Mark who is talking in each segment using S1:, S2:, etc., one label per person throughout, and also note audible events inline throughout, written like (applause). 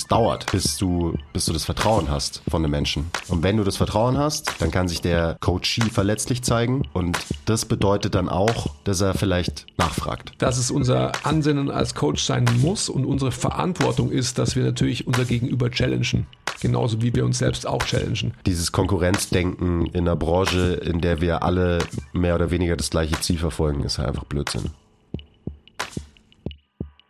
S1: es dauert, bis du, bis du das Vertrauen hast von den Menschen. Und wenn du das Vertrauen hast, dann kann sich der Coachee verletzlich zeigen und das bedeutet dann auch, dass er vielleicht nachfragt.
S2: Dass es unser Ansinnen als Coach sein muss und unsere Verantwortung ist, dass wir natürlich unser Gegenüber challengen. Genauso wie wir uns selbst auch challengen.
S1: Dieses Konkurrenzdenken in einer Branche, in der wir alle mehr oder weniger das gleiche Ziel verfolgen, ist einfach Blödsinn.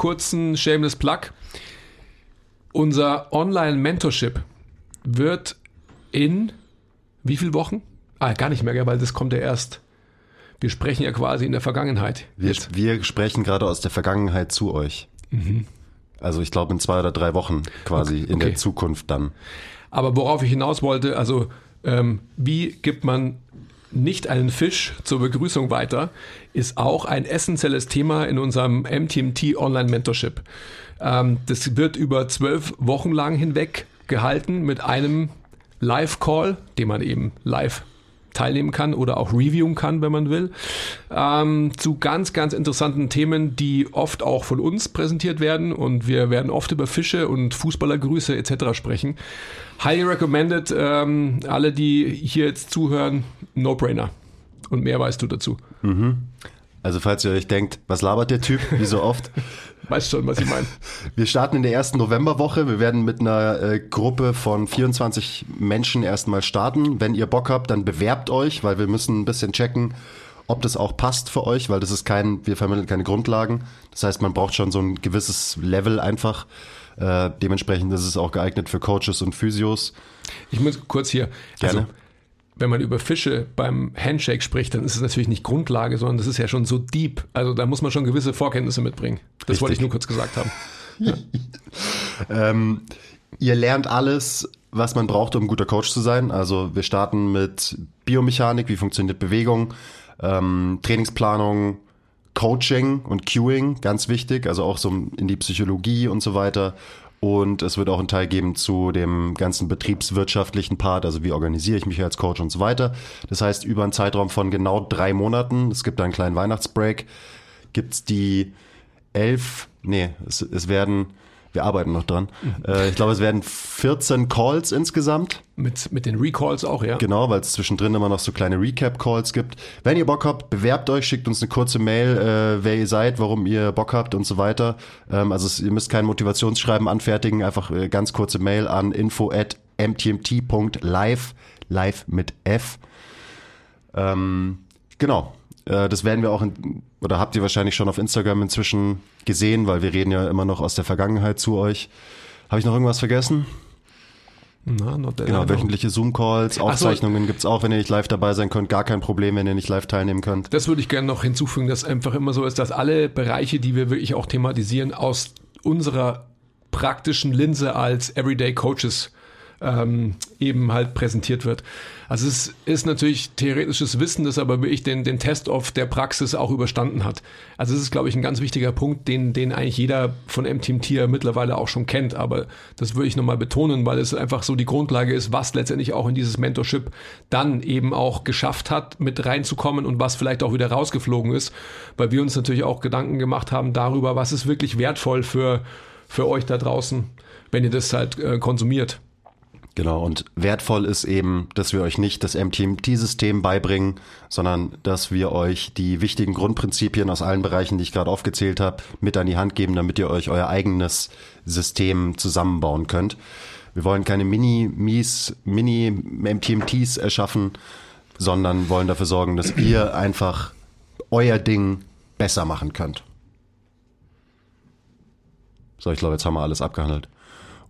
S2: kurzen Shameless Plug. Unser Online-Mentorship wird in wie viele Wochen? Ah, gar nicht mehr, weil das kommt ja erst. Wir sprechen ja quasi in der Vergangenheit.
S1: Wir, wir sprechen gerade aus der Vergangenheit zu euch. Mhm. Also ich glaube in zwei oder drei Wochen quasi okay. in der Zukunft dann.
S2: Aber worauf ich hinaus wollte, also ähm, wie gibt man nicht einen Fisch zur Begrüßung weiter, ist auch ein essentielles Thema in unserem MTMT Online Mentorship. Ähm, das wird über zwölf Wochen lang hinweg gehalten mit einem Live-Call, den man eben live teilnehmen kann oder auch reviewen kann, wenn man will, ähm, zu ganz, ganz interessanten Themen, die oft auch von uns präsentiert werden und wir werden oft über Fische und Fußballergrüße etc. sprechen. Highly recommended, ähm, alle, die hier jetzt zuhören, No-Brainer. Und mehr weißt du dazu.
S1: Mhm. Also falls ihr euch denkt, was labert der Typ, wie so oft? (laughs)
S2: weißt schon, was ich meine.
S1: Wir starten in der ersten Novemberwoche. Wir werden mit einer äh, Gruppe von 24 Menschen erstmal starten. Wenn ihr Bock habt, dann bewerbt euch, weil wir müssen ein bisschen checken, ob das auch passt für euch, weil das ist kein, wir vermitteln keine Grundlagen. Das heißt, man braucht schon so ein gewisses Level einfach. Äh, dementsprechend ist es auch geeignet für Coaches und Physios.
S2: Ich muss kurz hier.
S1: Gerne. Also,
S2: wenn man über Fische beim Handshake spricht, dann ist es natürlich nicht Grundlage, sondern das ist ja schon so deep. Also da muss man schon gewisse Vorkenntnisse mitbringen. Das Richtig. wollte ich nur kurz gesagt haben. Ja. (laughs)
S1: ähm, ihr lernt alles, was man braucht, um ein guter Coach zu sein. Also wir starten mit Biomechanik, wie funktioniert Bewegung, ähm, Trainingsplanung, Coaching und Cueing, ganz wichtig, also auch so in die Psychologie und so weiter. Und es wird auch einen Teil geben zu dem ganzen betriebswirtschaftlichen Part, also wie organisiere ich mich als Coach und so weiter. Das heißt, über einen Zeitraum von genau drei Monaten, es gibt einen kleinen Weihnachtsbreak, gibt's die elf, nee, es, es werden wir arbeiten noch dran. Äh, ich glaube, es werden 14 Calls insgesamt.
S2: Mit, mit den Recalls auch, ja.
S1: Genau, weil es zwischendrin immer noch so kleine Recap-Calls gibt. Wenn ihr Bock habt, bewerbt euch, schickt uns eine kurze Mail, äh, wer ihr seid, warum ihr Bock habt und so weiter. Ähm, also es, ihr müsst kein Motivationsschreiben anfertigen, einfach äh, ganz kurze Mail an info at mtmt.live, live mit F. Ähm, genau. Äh, das werden wir auch in, oder habt ihr wahrscheinlich schon auf Instagram inzwischen gesehen, weil wir reden ja immer noch aus der Vergangenheit zu euch. Habe ich noch irgendwas vergessen?
S2: Na,
S1: genau, wöchentliche Zoom-Calls, Aufzeichnungen so. gibt's auch, wenn ihr nicht live dabei sein könnt. Gar kein Problem, wenn ihr nicht live teilnehmen könnt.
S2: Das würde ich gerne noch hinzufügen, dass einfach immer so ist, dass alle Bereiche, die wir wirklich auch thematisieren, aus unserer praktischen Linse als Everyday Coaches ähm, eben halt präsentiert wird. Also es ist natürlich theoretisches Wissen, das aber wirklich den, den Test of der Praxis auch überstanden hat. Also es ist, glaube ich, ein ganz wichtiger Punkt, den, den eigentlich jeder von M-Team Tier mittlerweile auch schon kennt. Aber das würde ich nochmal betonen, weil es einfach so die Grundlage ist, was letztendlich auch in dieses Mentorship dann eben auch geschafft hat, mit reinzukommen und was vielleicht auch wieder rausgeflogen ist, weil wir uns natürlich auch Gedanken gemacht haben darüber, was ist wirklich wertvoll für, für euch da draußen, wenn ihr das halt äh, konsumiert.
S1: Genau, und wertvoll ist eben, dass wir euch nicht das MTMT-System beibringen, sondern dass wir euch die wichtigen Grundprinzipien aus allen Bereichen, die ich gerade aufgezählt habe, mit an die Hand geben, damit ihr euch euer eigenes System zusammenbauen könnt. Wir wollen keine Mini-Mies, Mini-MTMTs erschaffen, sondern wollen dafür sorgen, dass ihr einfach euer Ding besser machen könnt. So, ich glaube, jetzt haben wir alles abgehandelt.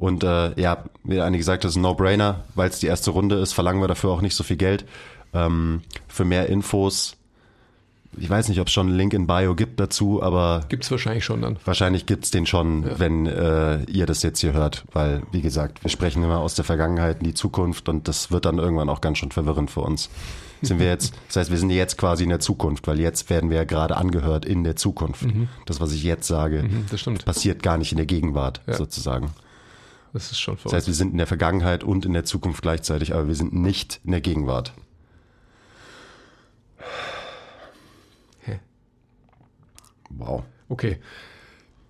S1: Und äh, ja, wie Anni gesagt, das ist ein No-Brainer, weil es die erste Runde ist, verlangen wir dafür auch nicht so viel Geld. Ähm, für mehr Infos, ich weiß nicht, ob es schon einen Link in Bio gibt dazu, aber
S2: Gibt es wahrscheinlich schon dann.
S1: wahrscheinlich gibt's den schon,
S2: Ja.
S1: wenn äh, ihr das jetzt hier hört. Weil, wie gesagt, wir sprechen immer aus der Vergangenheit in die Zukunft und das wird dann irgendwann auch ganz schön verwirrend für uns. Sind wir jetzt, das heißt, wir sind jetzt quasi in der Zukunft, weil jetzt werden wir ja gerade angehört in der Zukunft. Das, was ich jetzt sage,
S2: Mhm,
S1: passiert gar nicht in der Gegenwart,
S2: Ja.
S1: sozusagen.
S2: Das ist schon
S1: Das heißt, wir sind in der Vergangenheit und in der Zukunft gleichzeitig, aber wir sind nicht in der Gegenwart.
S2: Hä?
S1: Wow.
S2: Okay.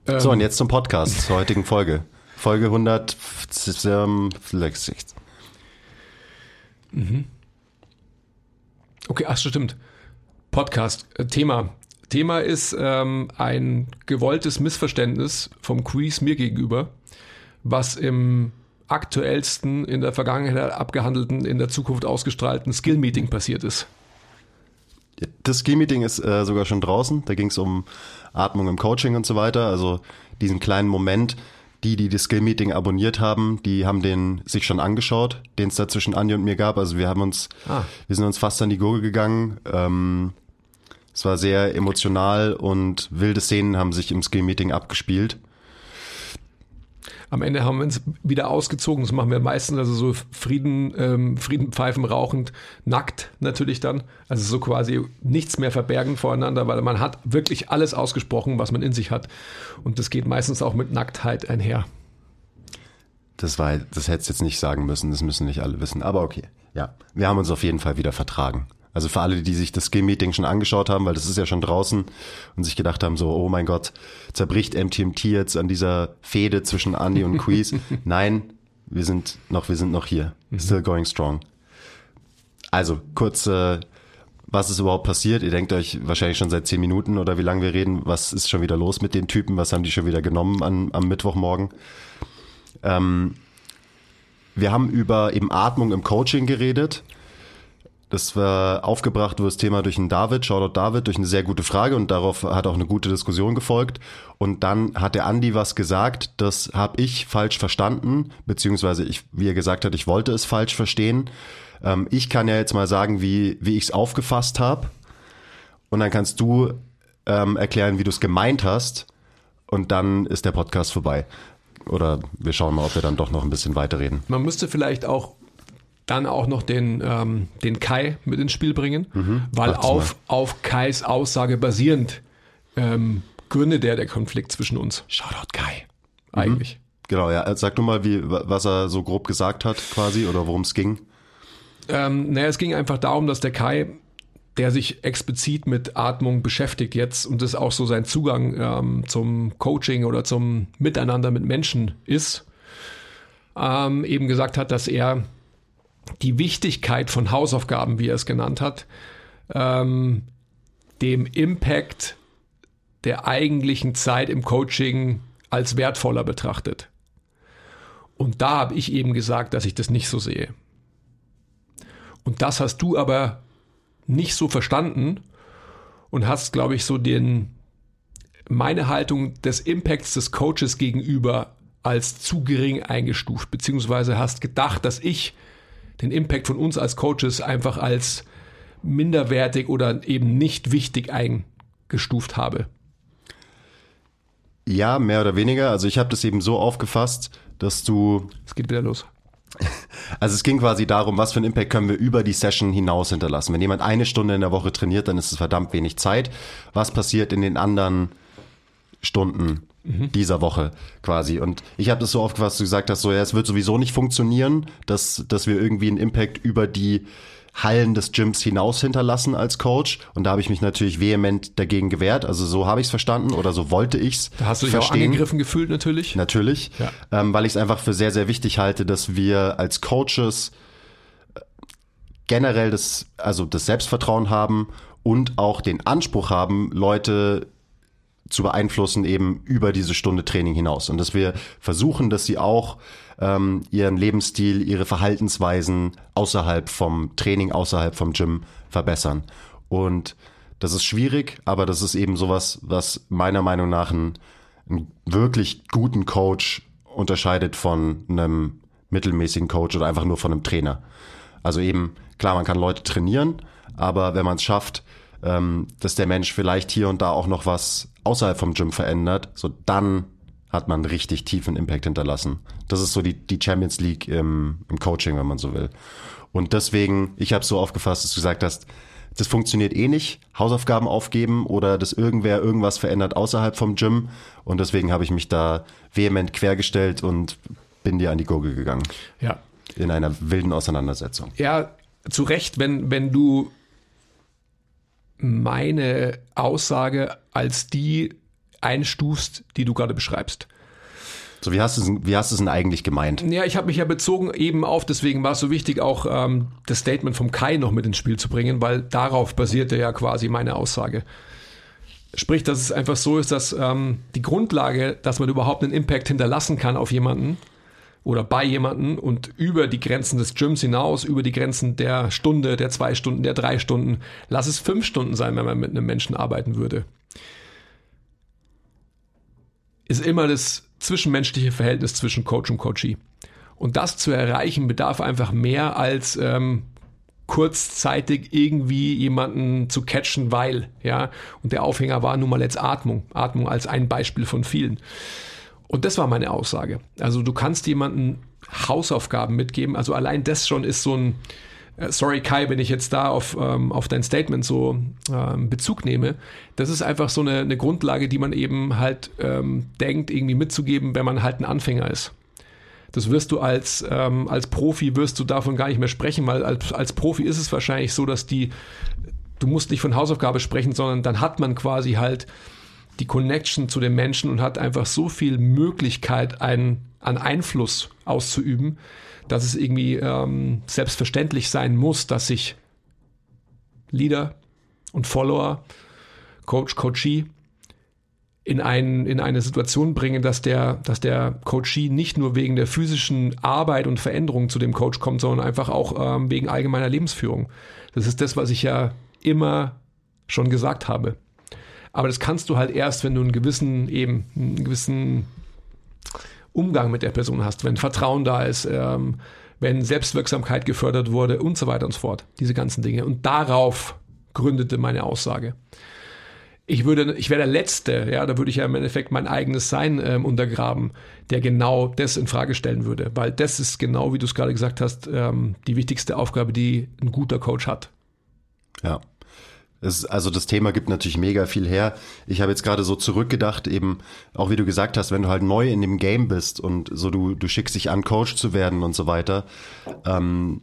S2: Ähm,
S1: So, und jetzt zum Podcast zur heutigen Folge. Folge 160.
S2: Okay, ach stimmt. Podcast. Äh, Thema. Thema ist ähm, ein gewolltes Missverständnis vom Quiz mir gegenüber, was im aktuellsten, in der Vergangenheit abgehandelten, in der Zukunft ausgestrahlten Skill-Meeting passiert ist.
S1: Das Ski-Meeting ist äh, sogar schon draußen. Da ging es um Atmung im Coaching und so weiter. Also diesen kleinen Moment, die, die das Skill-Meeting abonniert haben, die haben den sich schon angeschaut, den es da zwischen Andi und mir gab. Also wir haben uns,
S2: Ah.
S1: wir sind uns fast an die Gurgel gegangen. Ähm, es war sehr emotional und wilde Szenen haben sich im Skill-Meeting abgespielt.
S2: Am Ende haben wir uns wieder ausgezogen. Das machen wir meistens, also so Frieden, ähm, Friedenpfeifen rauchend, nackt natürlich dann. Also so quasi nichts mehr verbergen voreinander, weil man hat wirklich alles ausgesprochen, was man in sich hat. Und das geht meistens auch mit Nacktheit einher.
S1: Das war, das hättest du jetzt nicht sagen müssen, das müssen nicht alle wissen. Aber okay, ja. Wir haben uns auf jeden Fall wieder vertragen. Also für alle, die sich das Skill-Meeting schon angeschaut haben, weil das ist ja schon draußen und sich gedacht haben, so, oh mein Gott, zerbricht MTMT jetzt an dieser Fehde zwischen Andy und Quiz. (laughs) Nein, wir sind noch, wir sind noch hier. Still going strong. Also, kurz, äh, was ist überhaupt passiert? Ihr denkt euch wahrscheinlich schon seit zehn Minuten oder wie lange wir reden, was ist schon wieder los mit den Typen? Was haben die schon wieder genommen an, am Mittwochmorgen? Ähm, wir haben über eben Atmung im Coaching geredet. Das war aufgebracht wurde das Thema durch einen David, Shoutout David, durch eine sehr gute Frage und darauf hat auch eine gute Diskussion gefolgt. Und dann hat der Andi was gesagt, das habe ich falsch verstanden, beziehungsweise ich, wie er gesagt hat, ich wollte es falsch verstehen. Ähm, ich kann ja jetzt mal sagen, wie, wie ich es aufgefasst habe. Und dann kannst du ähm, erklären, wie du es gemeint hast. Und dann ist der Podcast vorbei. Oder wir schauen mal, ob wir dann doch noch ein bisschen weiterreden.
S2: Man müsste vielleicht auch dann auch noch den, ähm, den Kai mit ins Spiel bringen, weil
S1: macht's
S2: auf, auf Kais Aussage basierend ähm, gründet der der Konflikt zwischen uns
S1: Shoutout Kai.
S2: eigentlich.
S1: Genau, ja. Sag du mal, wie, was er so grob gesagt hat, quasi, oder worum es ging.
S2: Ähm, naja, es ging einfach darum, dass der Kai, der sich explizit mit Atmung beschäftigt jetzt und das auch so sein Zugang ähm, zum Coaching oder zum Miteinander mit Menschen ist, ähm, eben gesagt hat, dass er die Wichtigkeit von Hausaufgaben, wie er es genannt hat, ähm, dem Impact der eigentlichen Zeit im Coaching als wertvoller betrachtet. Und da habe ich eben gesagt, dass ich das nicht so sehe. Und das hast du aber nicht so verstanden und hast, glaube ich, so den, meine Haltung des Impacts des Coaches gegenüber als zu gering eingestuft, beziehungsweise hast gedacht, dass ich den Impact von uns als Coaches einfach als minderwertig oder eben nicht wichtig eingestuft habe.
S1: Ja, mehr oder weniger. Also ich habe das eben so aufgefasst, dass du,
S2: Es geht wieder los. (laughs)
S1: also es ging quasi darum, was für einen Impact können wir über die Session hinaus hinterlassen. Wenn jemand eine Stunde in der Woche trainiert, dann ist es verdammt wenig Zeit. Was passiert in den anderen Stunden dieser Woche quasi? Und ich habe das so aufgefasst, dass du gesagt hast, so ja, es wird sowieso nicht funktionieren, dass, dass wir irgendwie einen Impact über die Hallen des Gyms hinaus hinterlassen als Coach. Und da habe ich mich natürlich vehement dagegen gewehrt. Also so habe ich es verstanden oder so wollte ich es
S2: Da hast du dich auch
S1: verstehen.
S2: angegriffen gefühlt natürlich.
S1: Natürlich,
S2: Ja.
S1: ähm, weil ich es einfach für sehr, sehr wichtig halte, dass wir als Coaches äh, generell das, also das Selbstvertrauen haben und auch den Anspruch haben, Leute zu beeinflussen eben über diese Stunde Training hinaus und dass wir versuchen, dass sie auch ähm, ihren Lebensstil, ihre Verhaltensweisen außerhalb vom Training, außerhalb vom Gym verbessern. Und das ist schwierig, aber das ist eben sowas, was meiner Meinung nach ein, einen wirklich guten Coach unterscheidet von einem mittelmäßigen Coach oder einfach nur von einem Trainer. Also eben, klar, man kann Leute trainieren, aber wenn man es schafft, ähm, dass der Mensch vielleicht hier und da auch noch was außerhalb vom Gym verändert, so dann hat man richtig tiefen Impact hinterlassen. Das ist so die, die Champions League im, im Coaching, wenn man so will. Und deswegen, ich habe so aufgefasst, dass du gesagt hast, das funktioniert eh nicht, Hausaufgaben aufgeben oder dass irgendwer irgendwas verändert außerhalb vom Gym. Und deswegen habe ich mich da vehement quergestellt und bin dir an die Gurgel gegangen.
S2: Ja.
S1: In einer wilden Auseinandersetzung.
S2: Ja, zu Recht, wenn, wenn du meine Aussage als die einstufst, die du gerade beschreibst.
S1: So, wie hast du es, wie hast du es denn eigentlich gemeint?
S2: Ja, ich habe mich ja bezogen eben auf, deswegen war es so wichtig, auch ähm, das Statement vom Kai noch mit ins Spiel zu bringen, weil darauf basierte ja quasi meine Aussage. Sprich, dass es einfach so ist, dass ähm, die Grundlage, dass man überhaupt einen Impact hinterlassen kann auf jemanden oder bei jemanden und über die Grenzen des Gyms hinaus, über die Grenzen der Stunde, der zwei Stunden, der drei Stunden, lass es fünf Stunden sein, wenn man mit einem Menschen arbeiten würde, ist immer das zwischenmenschliche Verhältnis zwischen Coach und Coachee. Und das zu erreichen bedarf einfach mehr als ähm, kurzzeitig irgendwie jemanden zu catchen, weil, ja. Und der Aufhänger war nun mal jetzt Atmung. Atmung als ein Beispiel von vielen. Und das war meine Aussage. Also du kannst jemanden Hausaufgaben mitgeben. Also allein das schon ist so ein, äh, sorry Kai, wenn ich jetzt da auf, ähm, auf dein Statement so ähm, Bezug nehme, das ist einfach so eine, eine Grundlage, die man eben halt ähm, denkt, irgendwie mitzugeben, wenn man halt ein Anfänger ist. Das wirst du als, ähm, als Profi, wirst du davon gar nicht mehr sprechen, weil als, als Profi ist es wahrscheinlich so, dass die, du musst nicht von Hausaufgabe sprechen, sondern dann hat man quasi halt die Connection zu den Menschen und hat einfach so viel Möglichkeit, einen, an Einfluss auszuüben, dass es irgendwie ähm, selbstverständlich sein muss, dass sich Leader und Follower, Coach, Coachee in, ein, in eine Situation bringen, dass der, dass der Coachee nicht nur wegen der physischen Arbeit und Veränderung zu dem Coach kommt, sondern einfach auch ähm, wegen allgemeiner Lebensführung. Das ist das, was ich ja immer schon gesagt habe. Aber das kannst du halt erst, wenn du einen gewissen, eben, einen gewissen Umgang mit der Person hast, wenn Vertrauen da ist, ähm, wenn Selbstwirksamkeit gefördert wurde und so weiter und so fort. Diese ganzen Dinge. Und darauf gründete meine Aussage ich würde, ich wäre der Letzte, ja, da würde ich ja im Endeffekt mein eigenes Sein ähm, untergraben, der genau das in Frage stellen würde, weil das ist genau, wie du es gerade gesagt hast, ähm, die wichtigste Aufgabe, die ein guter Coach hat.
S1: Ja. Es, also das Thema gibt natürlich mega viel her. Ich habe jetzt gerade so zurückgedacht, eben auch wie du gesagt hast, wenn du halt neu in dem Game bist und so du, du schickst dich an, Coach zu werden und so weiter, ähm,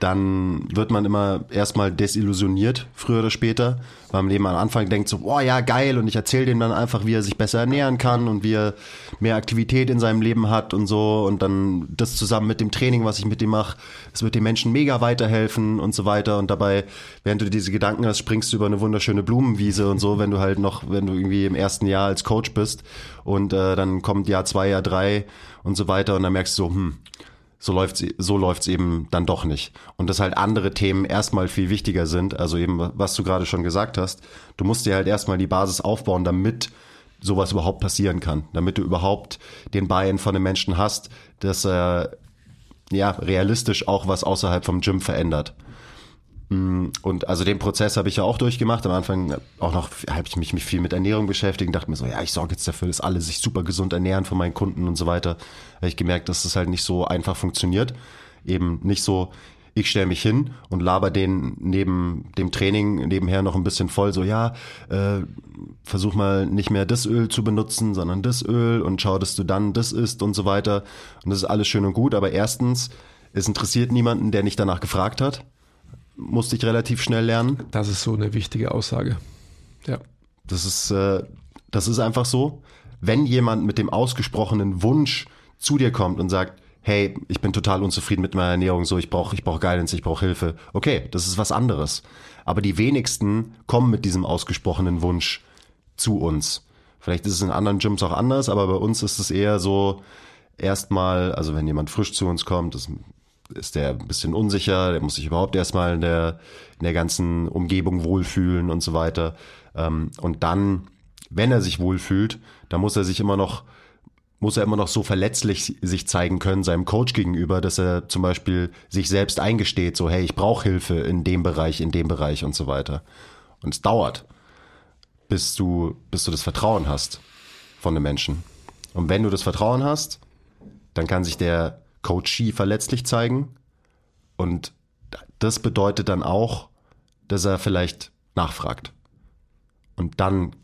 S1: dann wird man immer erstmal desillusioniert, früher oder später, weil man eben am Anfang denkt so, oh ja, geil, und ich erzähle dem dann einfach, wie er sich besser ernähren kann und wie er mehr Aktivität in seinem Leben hat und so. Und dann das zusammen mit dem Training, was ich mit ihm mache, es wird den Menschen mega weiterhelfen und so weiter. Und dabei, während du diese Gedanken hast, springst du über eine wunderschöne Blumenwiese und so, wenn du halt noch, wenn du irgendwie im ersten Jahr als Coach bist. Und äh, dann kommt Jahr zwei, Jahr drei und so weiter. Und dann merkst du so, hm, so läuft's, so läuft's eben dann doch nicht. Und dass halt andere Themen erstmal viel wichtiger sind, also eben, was du gerade schon gesagt hast, du musst dir halt erstmal die Basis aufbauen, damit sowas überhaupt passieren kann, damit du überhaupt den Buy-in von den Menschen hast, dass er ja realistisch auch was außerhalb vom Gym verändert. Mm, und also den Prozess habe ich ja auch durchgemacht. Am Anfang auch noch habe ich mich viel mit Ernährung beschäftigt und dachte mir so, ja, ich sorge jetzt dafür, dass alle sich super gesund ernähren von meinen Kunden und so weiter. Habe ich gemerkt, dass das halt nicht so einfach funktioniert. Eben nicht so, ich stelle mich hin und laber den neben dem Training nebenher noch ein bisschen voll, so ja, äh, versuch mal nicht mehr das Öl zu benutzen, sondern das Öl und schau, dass du dann das isst und so weiter. Und das ist alles schön und gut, aber erstens, es interessiert niemanden, der nicht danach gefragt hat musste ich relativ schnell lernen.
S2: Das ist so eine wichtige Aussage. Ja.
S1: Das ist, äh, das ist einfach so. Wenn jemand mit dem ausgesprochenen Wunsch zu dir kommt und sagt, hey, ich bin total unzufrieden mit meiner Ernährung, so ich brauche ich brauch Guidance, ich brauche Hilfe. Okay, das ist was anderes. Aber die wenigsten kommen mit diesem ausgesprochenen Wunsch zu uns. Vielleicht ist es in anderen Gyms auch anders, aber bei uns ist es eher so, erstmal, also wenn jemand frisch zu uns kommt, das ist der ein bisschen unsicher, der muss sich überhaupt erstmal in der, in der ganzen Umgebung wohlfühlen und so weiter. Ähm, und dann wenn er sich wohlfühlt, dann muss er sich immer noch muss er immer noch so verletzlich sich zeigen können seinem Coach gegenüber, dass er zum Beispiel sich selbst eingesteht, so hey, ich brauche Hilfe in dem Bereich, in dem Bereich und so weiter. Und es dauert, bis du, bis du das Vertrauen hast von dem Menschen. Und wenn du das Vertrauen hast, dann kann sich der Coachee verletzlich zeigen. Und das bedeutet dann auch, dass er vielleicht nachfragt. Und dann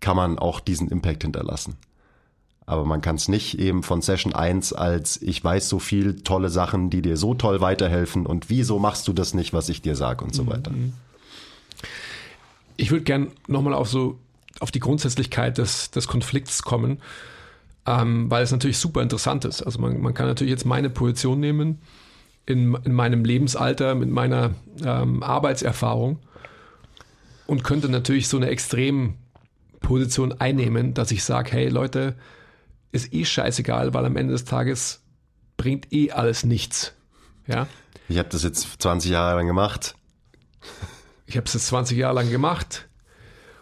S1: kann man auch diesen Impact hinterlassen. Aber man kann es nicht eben von Session 1 als ich weiß so viel tolle Sachen, die dir so toll weiterhelfen und wieso machst du das nicht, was ich dir sage und so weiter. Mhm.
S2: Ich würde gern nochmal auf so auf die Grundsätzlichkeit des, des Konflikts kommen, ähm, weil es natürlich super interessant ist. Also man, man kann natürlich jetzt meine Position nehmen in, in meinem Lebensalter, mit meiner ähm, Arbeitserfahrung und könnte natürlich so eine Extremposition einnehmen, dass ich sage, hey Leute, ist eh scheißegal, weil am Ende des Tages bringt eh alles nichts. Ja.
S1: Ich habe das jetzt 20 Jahre lang gemacht.
S2: Ich habe es jetzt 20 Jahre lang gemacht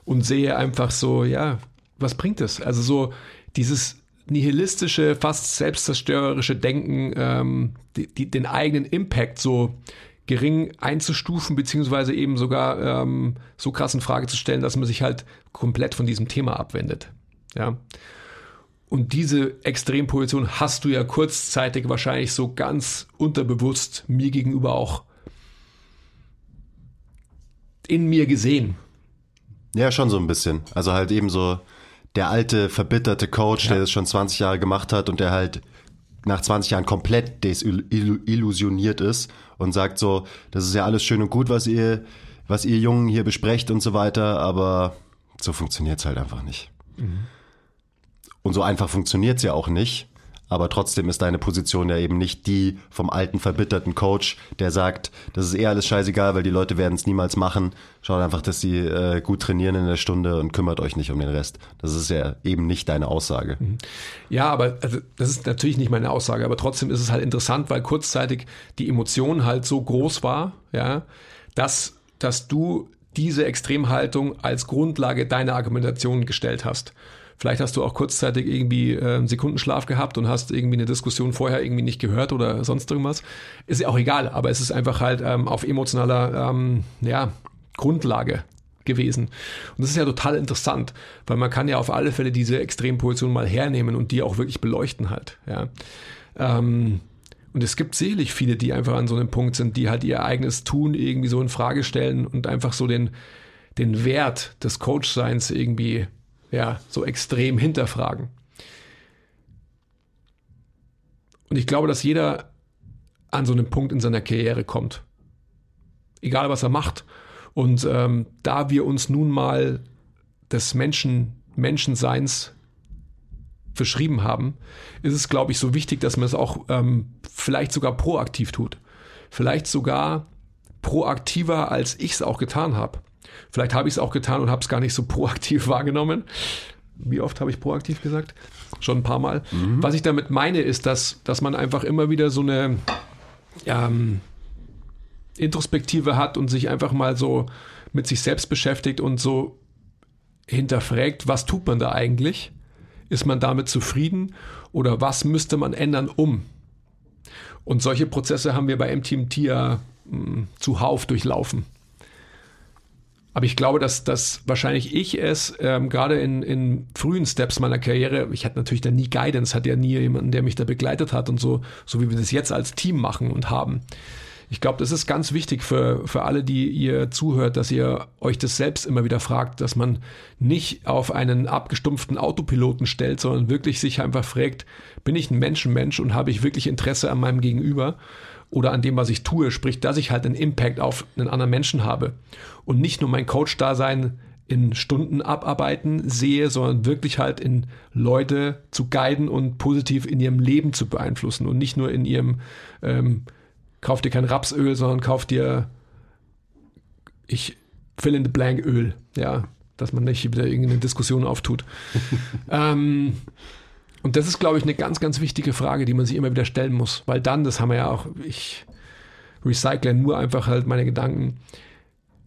S2: und sehe einfach so, ja, was bringt es? Also so dieses nihilistische, fast selbstzerstörerische Denken, ähm, die, die, den eigenen Impact so gering einzustufen, beziehungsweise eben sogar ähm, so krass in Frage zu stellen, dass man sich halt komplett von diesem Thema abwendet. Ja. Und diese Extremposition hast du ja kurzzeitig wahrscheinlich so ganz unterbewusst mir gegenüber auch in mir gesehen.
S1: Ja, schon so ein bisschen. Also halt eben so der alte, verbitterte Coach, ja. der das schon 20 Jahre gemacht hat und der halt nach 20 Jahren komplett desillusioniert ist und sagt so, das ist ja alles schön und gut, was ihr, was ihr Jungen hier besprecht und so weiter, aber so funktioniert es halt einfach nicht. Mhm. Und so einfach funktioniert es ja auch nicht. Aber trotzdem ist deine Position ja eben nicht die vom alten, verbitterten Coach, der sagt, das ist eh alles scheißegal, weil die Leute werden es niemals machen. Schaut einfach, dass sie äh, gut trainieren in der Stunde und kümmert euch nicht um den Rest. Das ist ja eben nicht deine Aussage. Mhm.
S2: Ja, aber also, das ist natürlich nicht meine Aussage, aber trotzdem ist es halt interessant, weil kurzzeitig die Emotion halt so groß war, ja, dass, dass du diese Extremhaltung als Grundlage deiner Argumentation gestellt hast. Vielleicht hast du auch kurzzeitig irgendwie einen Sekundenschlaf gehabt und hast irgendwie eine Diskussion vorher irgendwie nicht gehört oder sonst irgendwas. Ist ja auch egal, aber es ist einfach halt ähm, auf emotionaler ähm, ja, Grundlage gewesen. Und das ist ja total interessant, weil man kann ja auf alle Fälle diese Extremposition mal hernehmen und die auch wirklich beleuchten halt. Ja. Ähm, und es gibt sicherlich viele, die einfach an so einem Punkt sind, die halt ihr eigenes Tun irgendwie so in Frage stellen und einfach so den, den Wert des Coachseins irgendwie ja, so extrem hinterfragen. Und ich glaube, dass jeder an so einem Punkt in seiner Karriere kommt. Egal, was er macht. Und ähm, da wir uns nun mal des Menschen, Menschenseins verschrieben haben, ist es, glaube ich, so wichtig, dass man es auch ähm, vielleicht sogar proaktiv tut. Vielleicht sogar proaktiver, als ich es auch getan habe. Vielleicht habe ich es auch getan und habe es gar nicht so (laughs) proaktiv wahrgenommen. Wie oft habe ich proaktiv gesagt? Schon ein paar Mal. Mhm. Was ich damit meine, ist, dass, dass man einfach immer wieder so eine ähm, Introspektive hat und sich einfach mal so mit sich selbst beschäftigt und so hinterfragt, was tut man da eigentlich? Ist man damit zufrieden oder was müsste man ändern, um? Und solche Prozesse haben wir bei MTMT ja mh, hm, zuhauf durchlaufen. Aber ich glaube, dass, dass wahrscheinlich ich es ähm, gerade in, in frühen Steps meiner Karriere, ich hatte natürlich da nie Guidance, hatte ja nie jemanden, der mich da begleitet hat und so, so wie wir das jetzt als Team machen und haben. Ich glaube, das ist ganz wichtig für, für alle, die ihr zuhört, dass ihr euch das selbst immer wieder fragt, dass man nicht auf einen abgestumpften Autopiloten stellt, sondern wirklich sich einfach fragt, bin ich ein Menschenmensch und habe ich wirklich Interesse an meinem Gegenüber? oder an dem, was ich tue, sprich, dass ich halt einen Impact auf einen anderen Menschen habe und nicht nur mein Coach-Dasein in Stunden abarbeiten sehe, sondern wirklich halt in Leute zu guiden und positiv in ihrem Leben zu beeinflussen und nicht nur in ihrem, ähm, kauf dir kein Rapsöl, sondern kauf dir, ich fill in the blank Öl, ja, dass man nicht wieder irgendeine Diskussion auftut. (laughs) ähm, und das ist, glaube ich, eine ganz, ganz wichtige Frage, die man sich immer wieder stellen muss, weil dann, das haben wir ja auch, ich recycle nur einfach halt meine Gedanken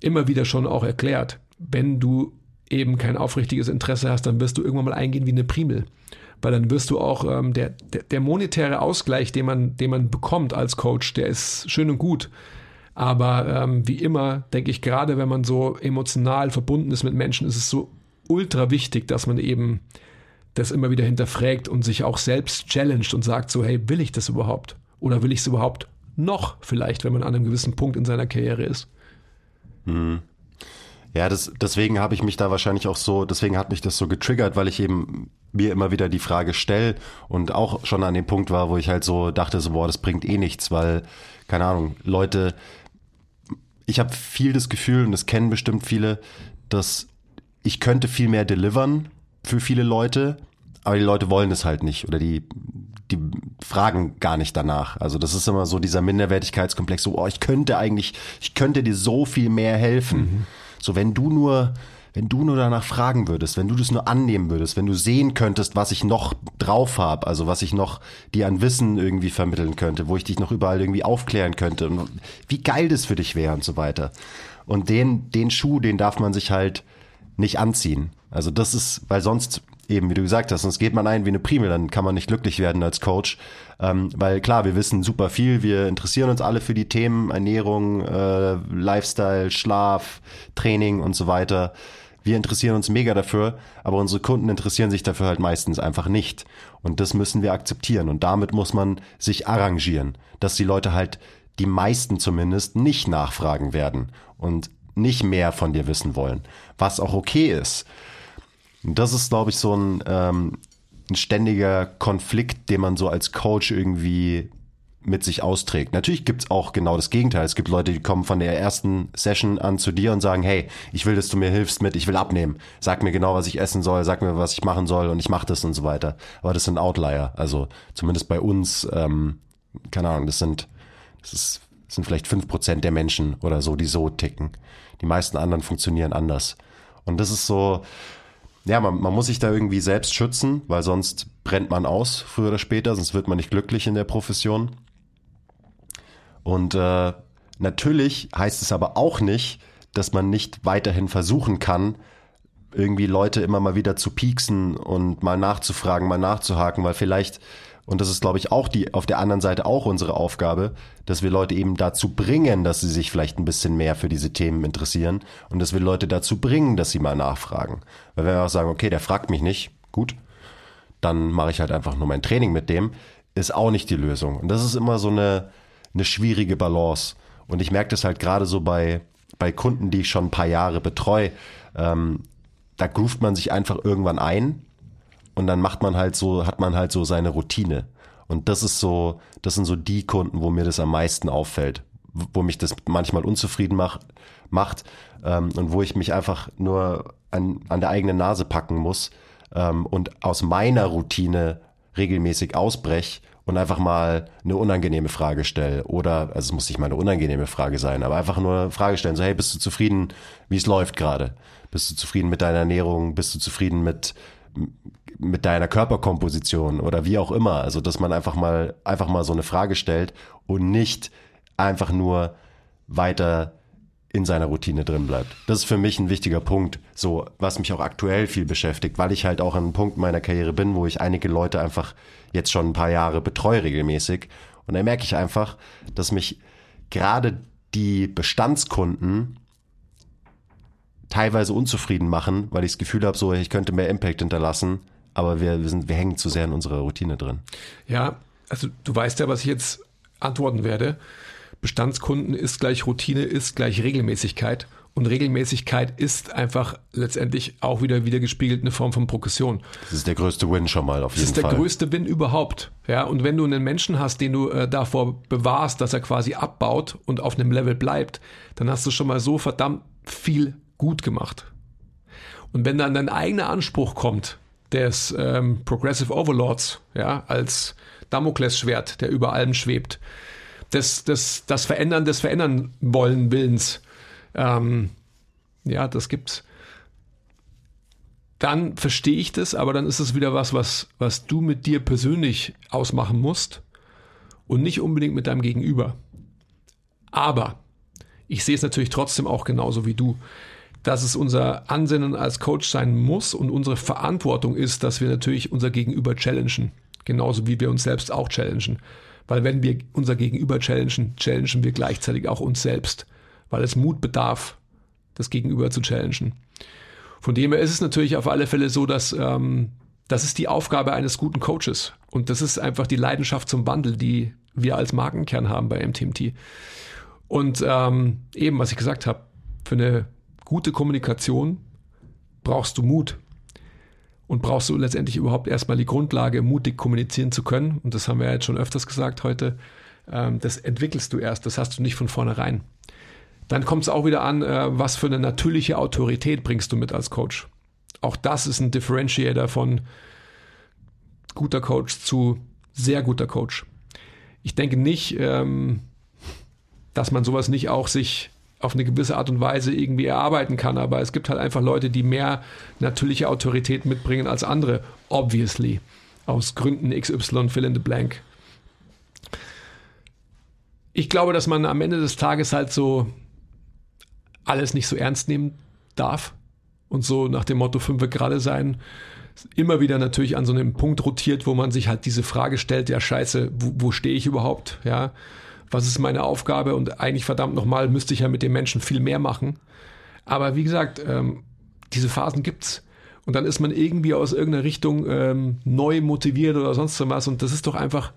S2: immer wieder schon auch erklärt, wenn du eben kein aufrichtiges Interesse hast, dann wirst du irgendwann mal eingehen wie eine Primel. Weil dann wirst du auch, ähm, der, der, der monetäre Ausgleich, den man, den man bekommt als Coach, der ist schön und gut. Aber ähm, wie immer, denke ich, gerade wenn man so emotional verbunden ist mit Menschen, ist es so ultra wichtig, dass man eben das immer wieder hinterfragt und sich auch selbst challenged und sagt so, hey, will ich das überhaupt? Oder will ich es überhaupt noch vielleicht, wenn man an einem gewissen Punkt in seiner Karriere ist?
S1: Hm. Ja, das, deswegen habe ich mich da wahrscheinlich auch so, deswegen hat mich das so getriggert, weil ich eben mir immer wieder die Frage stelle und auch schon an dem Punkt war, wo ich halt so dachte, so, boah, das bringt eh nichts, weil, keine Ahnung, Leute, ich habe viel das Gefühl, und das kennen bestimmt viele, dass ich könnte viel mehr delivern für viele Leute, aber die Leute wollen es halt nicht oder die, die fragen gar nicht danach. Also das ist immer so dieser Minderwertigkeitskomplex, so, oh, ich könnte eigentlich, ich könnte dir so viel mehr helfen. Mhm. So, wenn du nur, wenn du nur danach fragen würdest, wenn du das nur annehmen würdest, wenn du sehen könntest, was ich noch drauf habe, also was ich noch dir an Wissen irgendwie vermitteln könnte, wo ich dich noch überall irgendwie aufklären könnte und wie geil das für dich wäre und so weiter. Und den, den Schuh, den darf man sich halt nicht anziehen. Also das ist, weil sonst eben, wie du gesagt hast, sonst geht man ein wie eine Primel, dann kann man nicht glücklich werden als Coach. Ähm, weil klar, wir wissen super viel, wir interessieren uns alle für die Themen Ernährung, äh, Lifestyle, Schlaf, Training und so weiter. Wir interessieren uns mega dafür, aber unsere Kunden interessieren sich dafür halt meistens einfach nicht. Und das müssen wir akzeptieren. Und damit muss man sich arrangieren, dass die Leute halt, die meisten zumindest, nicht nachfragen werden und nicht mehr von dir wissen wollen. Was auch okay ist. Das ist, glaube ich, so ein, ähm, ein ständiger Konflikt, den man so als Coach irgendwie mit sich austrägt. Natürlich gibt's auch genau das Gegenteil. Es gibt Leute, die kommen von der ersten Session an zu dir und sagen, hey, ich will, dass du mir hilfst mit, ich will abnehmen. Sag mir genau, was ich essen soll, sag mir, was ich machen soll und ich mache das und so weiter. Aber das sind Outlier. Also zumindest bei uns, ähm, keine Ahnung, das sind, das ist, das sind vielleicht fünf Prozent der Menschen oder so, die so ticken. Die meisten anderen funktionieren anders. Und das ist so, ja, man, man muss sich da irgendwie selbst schützen, weil sonst brennt man aus, früher oder später, sonst wird man nicht glücklich in der Profession. Und äh, natürlich heißt es aber auch nicht, dass man nicht weiterhin versuchen kann, irgendwie Leute immer mal wieder zu pieksen und mal nachzufragen, mal nachzuhaken, weil vielleicht und das ist, glaube ich, auch die, auf der anderen Seite auch unsere Aufgabe, dass wir Leute eben dazu bringen, dass sie sich vielleicht ein bisschen mehr für diese Themen interessieren und dass wir Leute dazu bringen, dass sie mal nachfragen. Weil wenn wir auch sagen, okay, der fragt mich nicht, gut, dann mache ich halt einfach nur mein Training mit dem, ist auch nicht die Lösung. Und das ist immer so eine, eine schwierige Balance. Und ich merke das halt gerade so bei, bei Kunden, die ich schon ein paar Jahre betreue, ähm, da groovt man sich einfach irgendwann ein und dann macht man halt so, hat man halt so seine Routine. Und das ist so, das sind so die Kunden, wo mir das am meisten auffällt, wo mich das manchmal unzufrieden macht, macht ähm, und wo ich mich einfach nur an, an der eigenen Nase packen muss ähm, und aus meiner Routine regelmäßig ausbrech und einfach mal eine unangenehme Frage stelle. Oder, also es muss nicht mal eine unangenehme Frage sein, aber einfach nur eine Frage stellen, so hey, bist du zufrieden, wie es läuft gerade? Bist du zufrieden mit deiner Ernährung? Bist du zufrieden mit, mit deiner Körperkomposition oder wie auch immer. Also, dass man einfach mal, einfach mal so eine Frage stellt und nicht einfach nur weiter in seiner Routine drin bleibt. Das ist für mich ein wichtiger Punkt, so was mich auch aktuell viel beschäftigt, weil ich halt auch an einem Punkt meiner Karriere bin, wo ich einige Leute einfach jetzt schon ein paar Jahre betreue regelmäßig. Und da merke ich einfach, dass mich gerade die Bestandskunden teilweise unzufrieden machen, weil ich das Gefühl habe, so ich könnte mehr Impact hinterlassen, aber wir, wir, sind, wir hängen zu sehr in unserer Routine drin.
S2: Ja, also du weißt ja, was ich jetzt antworten werde. Bestandskunden ist gleich Routine, ist gleich Regelmäßigkeit. Und Regelmäßigkeit ist einfach letztendlich auch wieder wieder gespiegelt eine Form von Progression.
S1: Das ist der größte Win schon mal auf jeden Fall. Das
S2: ist der Fall. größte Win überhaupt. Ja, und wenn du einen Menschen hast, den du äh, davor bewahrst, dass er quasi abbaut und auf einem Level bleibt, dann hast du schon mal so verdammt viel gut gemacht. Und wenn dann dein eigener Anspruch kommt, des ähm, Progressive Overlords, ja, als Damoklesschwert, der über allem schwebt, des, des, das Verändern des Verändern wollen Willens, ähm, ja, das gibt's. Dann verstehe ich das, aber dann ist es wieder was, was, was du mit dir persönlich ausmachen musst und nicht unbedingt mit deinem Gegenüber. Aber ich sehe es natürlich trotzdem auch genauso wie du dass es unser Ansinnen als Coach sein muss und unsere Verantwortung ist, dass wir natürlich unser Gegenüber challengen. Genauso wie wir uns selbst auch challengen. Weil wenn wir unser Gegenüber challengen, challengen wir gleichzeitig auch uns selbst. Weil es Mut bedarf, das Gegenüber zu challengen. Von dem her ist es natürlich auf alle Fälle so, dass ähm, das ist die Aufgabe eines guten Coaches. Und das ist einfach die Leidenschaft zum Wandel, die wir als Markenkern haben bei MTMT. Und ähm, eben, was ich gesagt habe, für eine gute Kommunikation brauchst du Mut. Und brauchst du letztendlich überhaupt erstmal die Grundlage, mutig kommunizieren zu können. Und das haben wir ja jetzt schon öfters gesagt heute. Ähm, das entwickelst du erst, das hast du nicht von vornherein. Dann kommt es auch wieder an, äh, was für eine natürliche Autorität bringst du mit als Coach. Auch das ist ein Differentiator von guter Coach zu sehr guter Coach. Ich denke nicht, ähm, dass man sowas nicht auch sich auf eine gewisse Art und Weise irgendwie erarbeiten kann. Aber es gibt halt einfach Leute, die mehr natürliche Autorität mitbringen als andere. Obviously. Aus Gründen XY, fill in the blank. Ich glaube, dass man am Ende des Tages halt so alles nicht so ernst nehmen darf und so nach dem Motto fünf gerade sein immer wieder natürlich an so einem Punkt rotiert, wo man sich halt diese Frage stellt, ja scheiße, wo, wo stehe ich überhaupt, ja, was ist meine Aufgabe und eigentlich verdammt nochmal müsste ich ja mit den Menschen viel mehr machen. Aber wie gesagt, ähm, diese Phasen gibt's. Und dann ist man irgendwie aus irgendeiner Richtung ähm, neu motiviert oder sonst was. Und das ist doch einfach,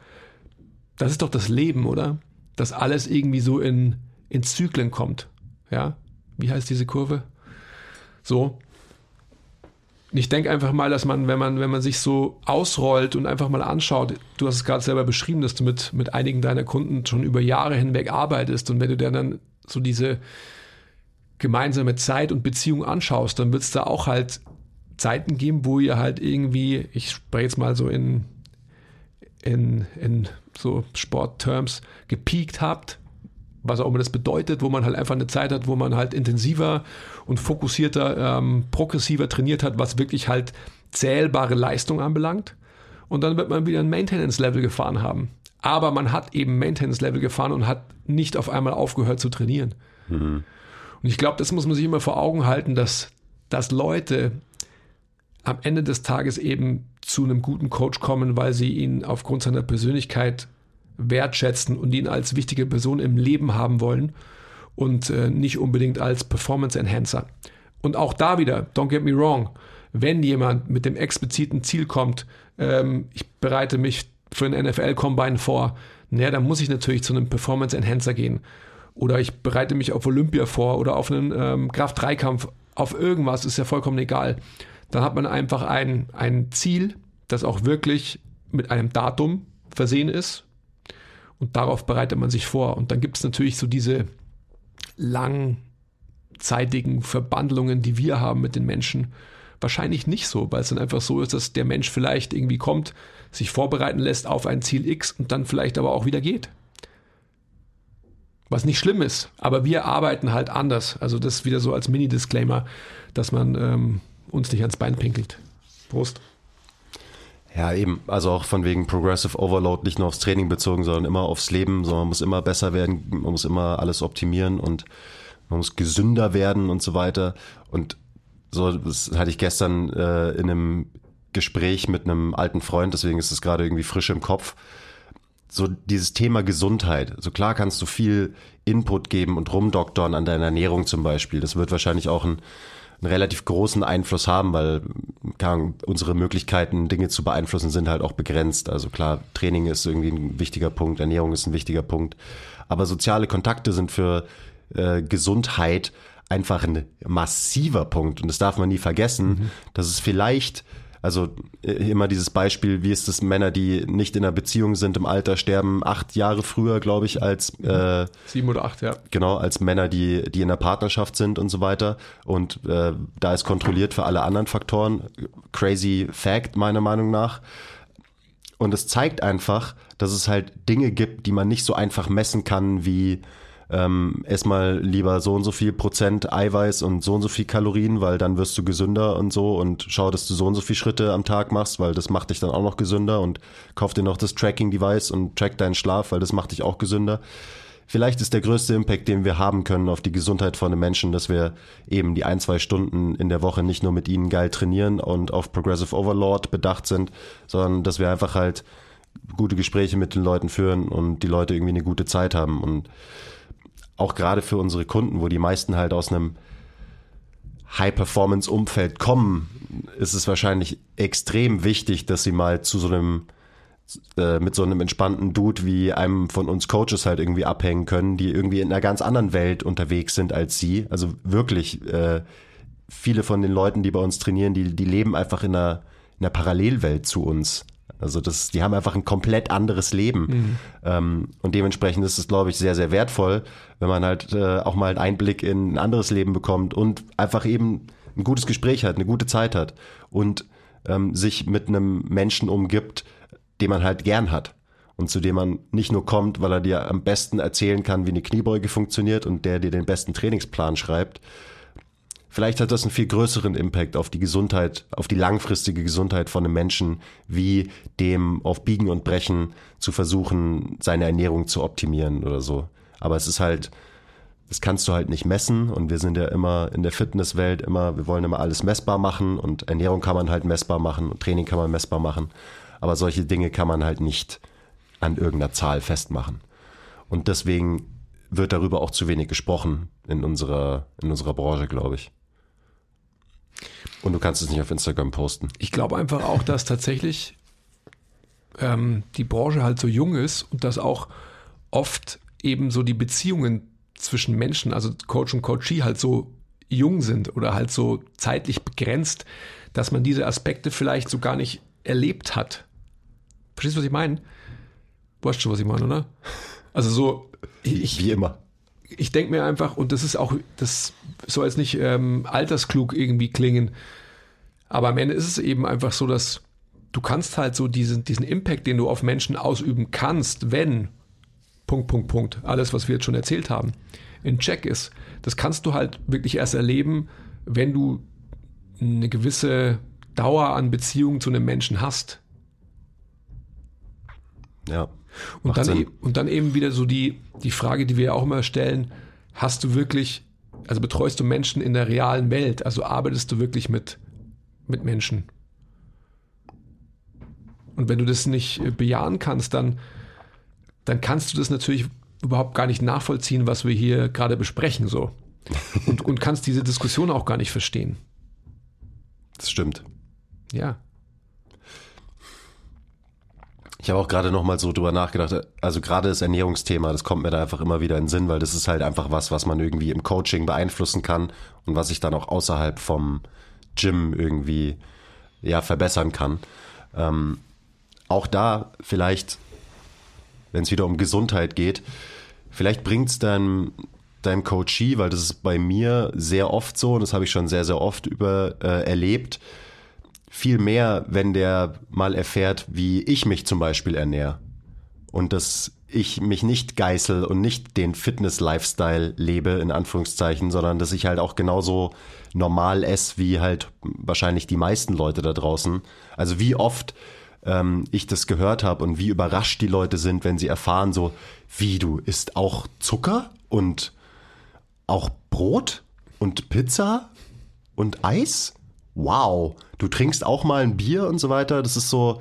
S2: das ist doch das Leben, oder? Dass alles irgendwie so in, in Zyklen kommt. Ja? Wie heißt diese Kurve? So. Ich denke einfach mal, dass man, wenn man, wenn man sich so ausrollt und einfach mal anschaut, du hast es gerade selber beschrieben, dass du mit, mit einigen deiner Kunden schon über Jahre hinweg arbeitest und wenn du dir dann so diese gemeinsame Zeit und Beziehung anschaust, dann wird es da auch halt Zeiten geben, wo ihr halt irgendwie, ich spreche jetzt mal so in, in, in so Sportterms, gepiekt habt was auch immer das bedeutet, wo man halt einfach eine Zeit hat, wo man halt intensiver und fokussierter, ähm, progressiver trainiert hat, was wirklich halt zählbare Leistung anbelangt. Und dann wird man wieder ein Maintenance-Level gefahren haben. Aber man hat eben Maintenance-Level gefahren und hat nicht auf einmal aufgehört zu trainieren. Mhm. Und ich glaube, das muss man sich immer vor Augen halten, dass, dass Leute am Ende des Tages eben zu einem guten Coach kommen, weil sie ihn aufgrund seiner Persönlichkeit wertschätzen und ihn als wichtige Person im Leben haben wollen und äh, nicht unbedingt als Performance Enhancer. Und auch da wieder, don't get me wrong, wenn jemand mit dem expliziten Ziel kommt, ähm, ich bereite mich für einen NFL-Combine vor, naja, dann muss ich natürlich zu einem Performance Enhancer gehen. Oder ich bereite mich auf Olympia vor oder auf einen ähm, Kraft-3-Kampf, auf irgendwas, ist ja vollkommen egal. Dann hat man einfach ein, ein Ziel, das auch wirklich mit einem Datum versehen ist, und darauf bereitet man sich vor. Und dann gibt es natürlich so diese langzeitigen Verbandlungen, die wir haben mit den Menschen. Wahrscheinlich nicht so, weil es dann einfach so ist, dass der Mensch vielleicht irgendwie kommt, sich vorbereiten lässt auf ein Ziel X und dann vielleicht aber auch wieder geht. Was nicht schlimm ist, aber wir arbeiten halt anders. Also das wieder so als Mini-Disclaimer, dass man ähm, uns nicht ans Bein pinkelt. Prost.
S1: Ja, eben. Also auch von wegen Progressive Overload nicht nur aufs Training bezogen, sondern immer aufs Leben. Sondern man muss immer besser werden, man muss immer alles optimieren und man muss gesünder werden und so weiter. Und so, das hatte ich gestern äh, in einem Gespräch mit einem alten Freund, deswegen ist es gerade irgendwie frisch im Kopf. So dieses Thema Gesundheit. So klar kannst du viel Input geben und rumdoktern an deiner Ernährung zum Beispiel. Das wird wahrscheinlich auch ein einen relativ großen Einfluss haben, weil kann, unsere Möglichkeiten, Dinge zu beeinflussen, sind halt auch begrenzt. Also klar, Training ist irgendwie ein wichtiger Punkt, Ernährung ist ein wichtiger Punkt. Aber soziale Kontakte sind für äh, Gesundheit einfach ein massiver Punkt. Und das darf man nie vergessen, mhm. dass es vielleicht also äh, immer dieses Beispiel, wie ist es Männer, die nicht in einer Beziehung sind im Alter, sterben acht Jahre früher, glaube ich, als
S2: äh, sieben oder acht, ja.
S1: Genau, als Männer, die, die in einer Partnerschaft sind und so weiter. Und äh, da ist kontrolliert für alle anderen Faktoren. Crazy Fact, meiner Meinung nach. Und es zeigt einfach, dass es halt Dinge gibt, die man nicht so einfach messen kann wie ähm, ess mal lieber so und so viel Prozent Eiweiß und so und so viel Kalorien, weil dann wirst du gesünder und so und schau, dass du so und so viele Schritte am Tag machst, weil das macht dich dann auch noch gesünder und kauf dir noch das Tracking-Device und track deinen Schlaf, weil das macht dich auch gesünder. vielleicht ist der größte Impact, den wir haben können auf die Gesundheit von einem Menschen, dass wir eben die ein, zwei Stunden in der Woche nicht nur mit ihnen geil trainieren und auf Progressive Overlord bedacht sind, sondern dass wir einfach halt gute Gespräche mit den Leuten führen und die Leute irgendwie eine gute Zeit haben. Und auch gerade für unsere Kunden, wo die meisten halt aus einem High-Performance-Umfeld kommen, ist es wahrscheinlich extrem wichtig, dass sie mal zu so einem äh, mit so einem entspannten Dude wie einem von uns Coaches halt irgendwie abhängen können, die irgendwie in einer ganz anderen Welt unterwegs sind als sie. Also wirklich, äh, viele von den Leuten, die bei uns trainieren, die, die leben einfach in einer, in einer Parallelwelt zu uns. Also das, die haben einfach ein komplett anderes Leben. Mhm. Ähm, und dementsprechend ist es, glaube ich, sehr, sehr wertvoll, wenn man halt äh, auch mal einen Einblick in ein anderes Leben bekommt und einfach eben ein gutes Gespräch hat, eine gute Zeit hat und ähm, sich mit einem Menschen umgibt, den man halt gern hat. Und zu dem man nicht nur kommt, weil er dir am besten erzählen kann, wie eine Kniebeuge funktioniert und der dir den besten Trainingsplan schreibt, Vielleicht hat das einen viel größeren Impact auf die Gesundheit, auf die langfristige Gesundheit von einem Menschen, wie dem auf Biegen und Brechen zu versuchen, seine Ernährung zu optimieren oder so. Aber es ist halt, das kannst du halt nicht messen und wir sind ja immer in der Fitnesswelt immer, wir wollen immer alles messbar machen und Ernährung kann man halt messbar machen und Training kann man messbar machen. Aber solche Dinge kann man halt nicht an irgendeiner Zahl festmachen. Und deswegen wird darüber auch zu wenig gesprochen in unserer, in unserer Branche, glaube ich. Und du kannst es nicht auf Instagram posten.
S2: Ich glaube einfach auch, dass tatsächlich ähm, die Branche halt so jung ist und dass auch oft eben so die Beziehungen zwischen Menschen, also Coach und Coachee halt so jung sind oder halt so zeitlich begrenzt, dass man diese Aspekte vielleicht so gar nicht erlebt hat. Verstehst du, was ich meine? Weißt du, was ich meine, oder? Also so.
S1: Ich, Wie immer
S2: ich denke mir einfach, und das ist auch, das soll jetzt nicht ähm, altersklug irgendwie klingen, aber am Ende ist es eben einfach so, dass du kannst halt so diesen, diesen Impact, den du auf Menschen ausüben kannst, wenn, Punkt, Punkt, Punkt, alles, was wir jetzt schon erzählt haben, in Check ist, das kannst du halt wirklich erst erleben, wenn du eine gewisse Dauer an Beziehung zu einem Menschen hast.
S1: Ja.
S2: Und dann, e und dann eben wieder so die, die Frage, die wir ja auch immer stellen, hast du wirklich, also betreust du Menschen in der realen Welt? Also arbeitest du wirklich mit, mit Menschen? Und wenn du das nicht äh, bejahen kannst, dann, dann kannst du das natürlich überhaupt gar nicht nachvollziehen, was wir hier gerade besprechen, so. (laughs) Und, und kannst diese Diskussion auch gar nicht verstehen.
S1: Das stimmt.
S2: Ja.
S1: Ich habe auch gerade noch mal so drüber nachgedacht, also gerade das Ernährungsthema, das kommt mir da einfach immer wieder in den Sinn, weil das ist halt einfach was, was man irgendwie im Coaching beeinflussen kann und was ich dann auch außerhalb vom Gym irgendwie ja verbessern kann. Ähm, auch da vielleicht, wenn es wieder um Gesundheit geht, vielleicht bringt es deinem, deinem Coachee, weil das ist bei mir sehr oft so und das habe ich schon sehr, sehr oft über äh, erlebt, viel mehr, wenn der mal erfährt, wie ich mich zum Beispiel ernähre. Und dass ich mich nicht geißel und nicht den Fitness-Lifestyle lebe, in Anführungszeichen, sondern dass ich halt auch genauso normal esse, wie halt wahrscheinlich die meisten Leute da draußen. Also wie oft ähm, ich das gehört habe und wie überrascht die Leute sind, wenn sie erfahren, so, wie du isst auch Zucker und auch Brot und Pizza und Eis? Wow, du trinkst auch mal ein Bier und so weiter. Das ist so,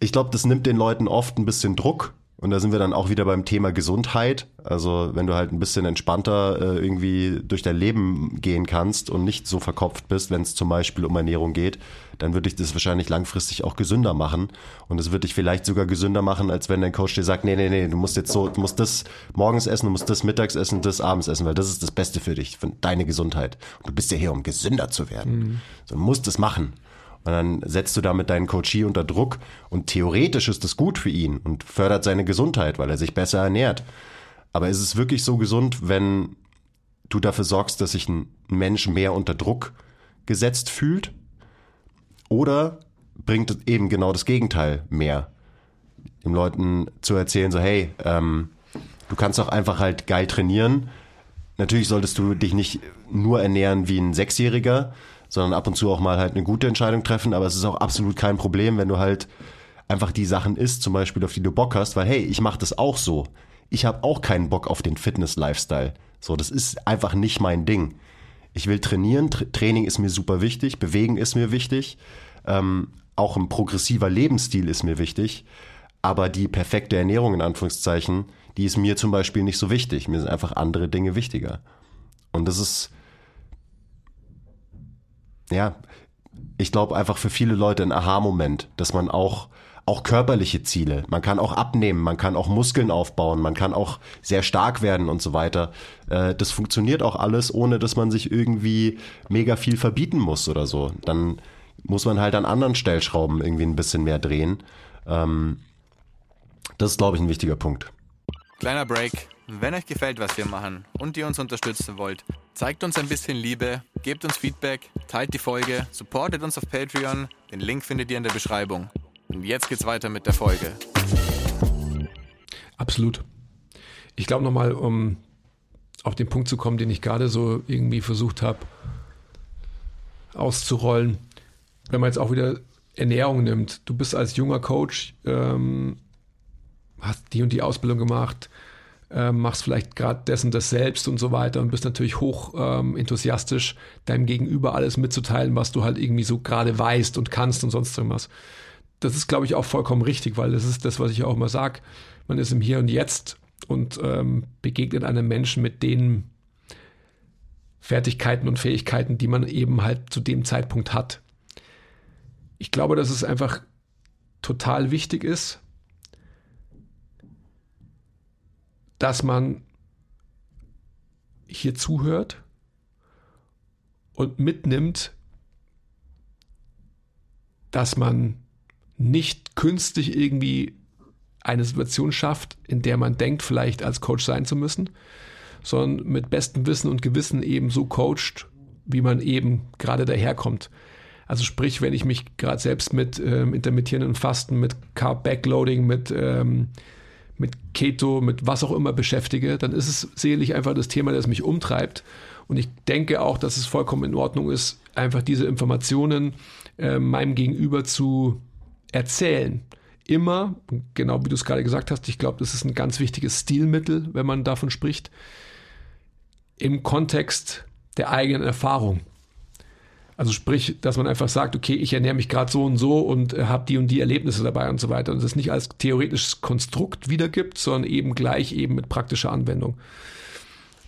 S1: ich glaube, das nimmt den Leuten oft ein bisschen Druck. Und da sind wir dann auch wieder beim Thema Gesundheit. Also wenn du halt ein bisschen entspannter äh, irgendwie durch dein Leben gehen kannst und nicht so verkopft bist, wenn es zum Beispiel um Ernährung geht, dann würde ich das wahrscheinlich langfristig auch gesünder machen. Und es würde dich vielleicht sogar gesünder machen, als wenn dein Coach dir sagt, nee, nee, nee, du musst jetzt so, du musst das morgens essen, du musst das mittags essen, das abends essen, weil das ist das Beste für dich, für deine Gesundheit. Und du bist ja hier, um gesünder zu werden. Mhm. So, du musst es machen. Und dann setzt du damit deinen Coachie unter Druck und theoretisch ist das gut für ihn und fördert seine Gesundheit, weil er sich besser ernährt. Aber ist es wirklich so gesund, wenn du dafür sorgst, dass sich ein Mensch mehr unter Druck gesetzt fühlt? Oder bringt eben genau das Gegenteil mehr? Den Leuten zu erzählen, so hey, ähm, du kannst auch einfach halt geil trainieren. Natürlich solltest du dich nicht nur ernähren wie ein Sechsjähriger, sondern ab und zu auch mal halt eine gute Entscheidung treffen. Aber es ist auch absolut kein Problem, wenn du halt einfach die Sachen isst, zum Beispiel, auf die du Bock hast, weil hey, ich mache das auch so. ich habe auch keinen Bock auf den Fitness-Lifestyle. So, das ist einfach nicht mein Ding. Ich will trainieren, Tra Training ist mir super wichtig, Bewegen ist mir wichtig, ähm, auch ein progressiver Lebensstil ist mir wichtig, aber die perfekte Ernährung in Anführungszeichen, die ist mir zum Beispiel nicht so wichtig. Mir sind einfach andere Dinge wichtiger. Und das ist, ja, ich glaube einfach für viele Leute ein Aha-Moment, dass man auch auch körperliche Ziele. Man kann auch abnehmen, man kann auch Muskeln aufbauen, man kann auch sehr stark werden und so weiter. Äh, das funktioniert auch alles, ohne dass man sich irgendwie mega viel verbieten muss oder so. Dann muss man halt an anderen Stellschrauben irgendwie ein bisschen mehr drehen. Ähm, das ist, glaube ich, ein wichtiger Punkt.
S3: Kleiner Break. Wenn euch gefällt, was wir machen und ihr uns unterstützen wollt, zeigt uns ein bisschen Liebe, gebt uns Feedback, teilt die Folge, supportet uns auf Patreon. Den Link findet ihr in der Beschreibung. Und jetzt geht's weiter mit der Folge.
S2: Absolut. Ich glaube nochmal, um auf den Punkt zu kommen, den ich gerade so irgendwie versucht habe auszurollen. Wenn man jetzt auch wieder Ernährung nimmt, du bist als junger Coach, ähm, hast die und die Ausbildung gemacht, ähm, machst vielleicht gerade dessen das selbst und so weiter und bist natürlich hoch ähm, enthusiastisch, deinem Gegenüber alles mitzuteilen, was du halt irgendwie so gerade weißt und kannst und sonst irgendwas. Das ist, glaube ich, auch vollkommen richtig, weil das ist das, was ich auch immer sage. Man ist im Hier und Jetzt und ähm, begegnet einem Menschen mit den Fertigkeiten und Fähigkeiten, die man eben halt zu dem Zeitpunkt hat. Ich glaube, dass es einfach total wichtig ist, dass man hier zuhört und mitnimmt, dass man nicht künstlich irgendwie eine Situation schafft, in der man denkt, vielleicht als Coach sein zu müssen, sondern mit bestem Wissen und Gewissen eben so coacht, wie man eben gerade daherkommt. Also sprich, wenn ich mich gerade selbst mit ähm, intermittierenden Fasten, mit Carb Backloading, mit ähm, mit Keto, mit was auch immer beschäftige, dann ist es sicherlich einfach das Thema, das mich umtreibt. Und ich denke auch, dass es vollkommen in Ordnung ist, einfach diese Informationen äh, meinem Gegenüber zu erzählen. Immer, genau wie du es gerade gesagt hast, ich glaube, das ist ein ganz wichtiges Stilmittel, wenn man davon spricht, im Kontext der eigenen Erfahrung. Also sprich, dass man einfach sagt, okay, ich ernähre mich gerade so und so und äh, habe die und die Erlebnisse dabei und so weiter. Und das nicht als theoretisches Konstrukt wiedergibt, sondern eben gleich eben mit praktischer Anwendung.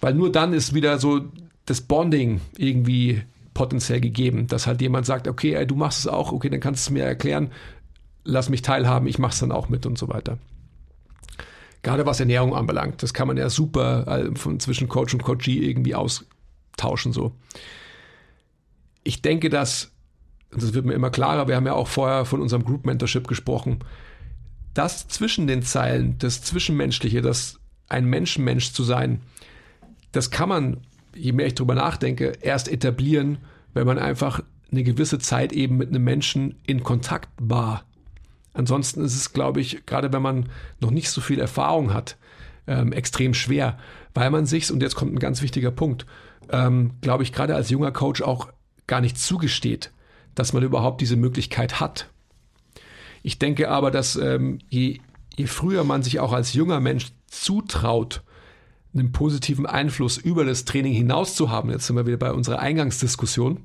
S2: Weil nur dann ist wieder so das Bonding irgendwie potenziell gegeben, dass halt jemand sagt, okay, ey, du machst es auch, okay, dann kannst du es mir erklären, lass mich teilhaben, ich mache es dann auch mit und so weiter. Gerade was Ernährung anbelangt, das kann man ja super äh, zwischen Coach und Coachee irgendwie austauschen so ich denke, dass, das wird mir immer klarer, wir haben ja auch vorher von unserem Group Mentorship gesprochen, das zwischen den Zeilen, das Zwischenmenschliche, das ein Menschenmensch zu sein, das kann man, je mehr ich drüber nachdenke, erst etablieren, wenn man einfach eine gewisse Zeit eben mit einem Menschen in Kontakt war. Ansonsten ist es, glaube ich, gerade wenn man noch nicht so viel Erfahrung hat, ähm, extrem schwer, weil man sich, und jetzt kommt ein ganz wichtiger Punkt, ähm, glaube ich, gerade als junger Coach auch gar nicht zugesteht, dass man überhaupt diese Möglichkeit hat. Ich denke aber, dass ähm, je, je früher man sich auch als junger Mensch zutraut, einen positiven Einfluss über das Training hinaus zu haben, jetzt sind wir wieder bei unserer Eingangsdiskussion,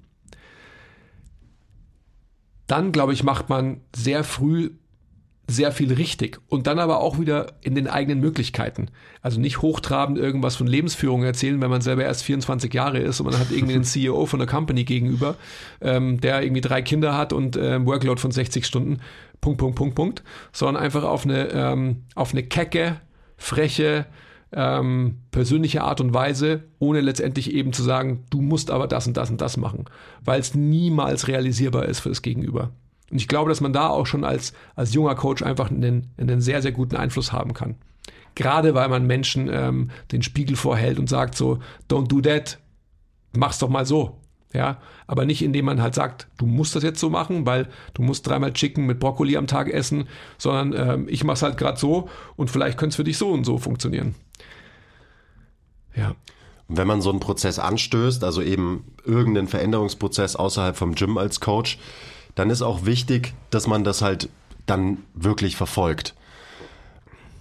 S2: dann glaube ich, macht man sehr früh sehr viel richtig und dann aber auch wieder in den eigenen Möglichkeiten. Also nicht hochtrabend irgendwas von Lebensführung erzählen, wenn man selber erst 24 Jahre ist und man hat irgendwie einen (laughs) CEO von der Company gegenüber, ähm, der irgendwie drei Kinder hat und äh, Workload von 60 Stunden, Punkt, Punkt, Punkt, Punkt, sondern einfach auf eine, ähm, auf eine kecke, freche, ähm, persönliche Art und Weise, ohne letztendlich eben zu sagen, du musst aber das und das und das machen, weil es niemals realisierbar ist für das Gegenüber. Und ich glaube, dass man da auch schon als, als junger Coach einfach einen, einen sehr, sehr guten Einfluss haben kann. Gerade weil man Menschen ähm, den Spiegel vorhält und sagt so, don't do that, mach's doch mal so. Ja, aber nicht indem man halt sagt, du musst das jetzt so machen, weil du musst dreimal Chicken mit Brokkoli am Tag essen, sondern ähm, ich mach's halt gerade so und vielleicht könnte es für dich so und so funktionieren.
S1: Ja. Wenn man so einen Prozess anstößt, also eben irgendeinen Veränderungsprozess außerhalb vom Gym als Coach, dann ist auch wichtig, dass man das halt dann wirklich verfolgt.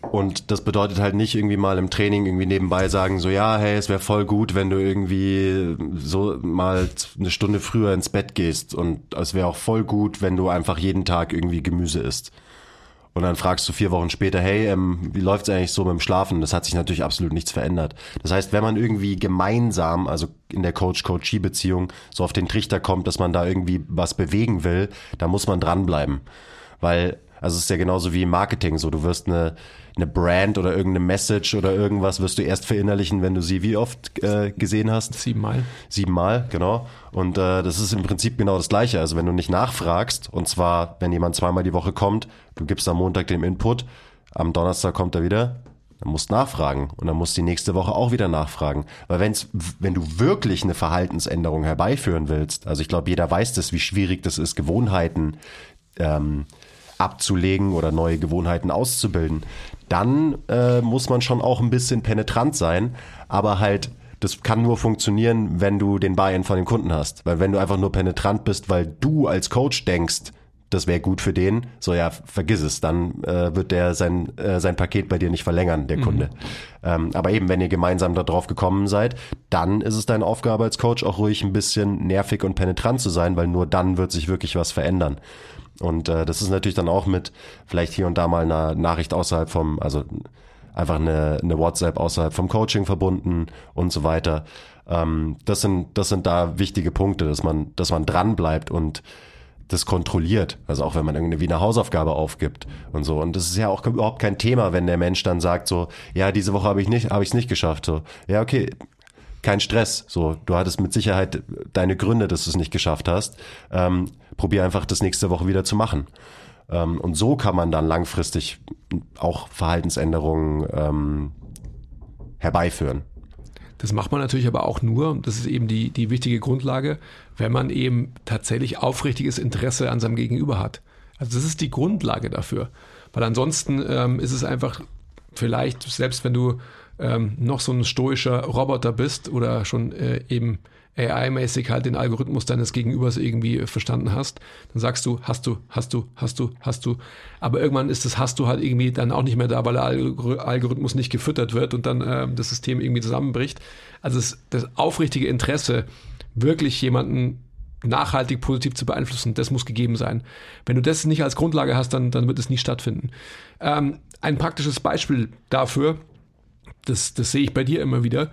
S1: Und das bedeutet halt nicht irgendwie mal im Training irgendwie nebenbei sagen, so ja, hey, es wäre voll gut, wenn du irgendwie so mal eine Stunde früher ins Bett gehst. Und es wäre auch voll gut, wenn du einfach jeden Tag irgendwie Gemüse isst. Und dann fragst du vier Wochen später, hey, ähm, wie läuft's eigentlich so mit dem Schlafen? Das hat sich natürlich absolut nichts verändert. Das heißt, wenn man irgendwie gemeinsam, also in der Coach-Coachee-Beziehung, so auf den Trichter kommt, dass man da irgendwie was bewegen will, da muss man dranbleiben. Weil, also es ist ja genauso wie im Marketing, so du wirst eine eine Brand oder irgendeine Message oder irgendwas wirst du erst verinnerlichen, wenn du sie wie oft äh, gesehen hast?
S2: Siebenmal.
S1: Siebenmal, genau. Und äh, das ist im Prinzip genau das Gleiche. Also wenn du nicht nachfragst, und zwar, wenn jemand zweimal die Woche kommt, du gibst am Montag den Input, am Donnerstag kommt er wieder, dann musst nachfragen und dann musst du die nächste Woche auch wieder nachfragen. Weil wenn's, wenn du wirklich eine Verhaltensänderung herbeiführen willst, also ich glaube, jeder weiß das, wie schwierig das ist, Gewohnheiten ähm, abzulegen oder neue Gewohnheiten auszubilden, dann äh, muss man schon auch ein bisschen penetrant sein, aber halt das kann nur funktionieren, wenn du den Buy-in von den Kunden hast. Weil wenn du einfach nur penetrant bist, weil du als Coach denkst, das wäre gut für den, so ja, vergiss es, dann äh, wird der sein, äh, sein Paket bei dir nicht verlängern, der Kunde. Mhm. Ähm, aber eben, wenn ihr gemeinsam da drauf gekommen seid, dann ist es deine Aufgabe als Coach auch ruhig ein bisschen nervig und penetrant zu sein, weil nur dann wird sich wirklich was verändern. Und äh, das ist natürlich dann auch mit vielleicht hier und da mal einer Nachricht außerhalb vom, also einfach eine, eine WhatsApp außerhalb vom Coaching verbunden und so weiter. Ähm, das sind das sind da wichtige Punkte, dass man dass man dran bleibt und das kontrolliert. Also auch wenn man irgendwie eine Hausaufgabe aufgibt und so. Und das ist ja auch überhaupt kein Thema, wenn der Mensch dann sagt so, ja, diese Woche habe ich nicht, habe ich es nicht geschafft. So, ja, okay, kein Stress. So, du hattest mit Sicherheit deine Gründe, dass du es nicht geschafft hast. Ähm, probier einfach das nächste Woche wieder zu machen. Ähm, und so kann man dann langfristig auch Verhaltensänderungen ähm, herbeiführen.
S2: Das macht man natürlich aber auch nur, das ist eben die, die wichtige Grundlage, wenn man eben tatsächlich aufrichtiges Interesse an seinem Gegenüber hat. Also das ist die Grundlage dafür. Weil ansonsten ähm, ist es einfach vielleicht, selbst wenn du ähm, noch so ein stoischer Roboter bist oder schon äh, eben AI-mäßig halt den Algorithmus deines Gegenübers irgendwie verstanden hast, dann sagst du, hast du, hast du, hast du, hast du. Aber irgendwann ist das hast du halt irgendwie dann auch nicht mehr da, weil der Algorithmus nicht gefüttert wird und dann äh, das System irgendwie zusammenbricht. Also das, das aufrichtige Interesse, wirklich jemanden nachhaltig positiv zu beeinflussen, das muss gegeben sein. Wenn du das nicht als Grundlage hast, dann, dann wird es nie stattfinden. Ähm, ein praktisches Beispiel dafür, das, das sehe ich bei dir immer wieder.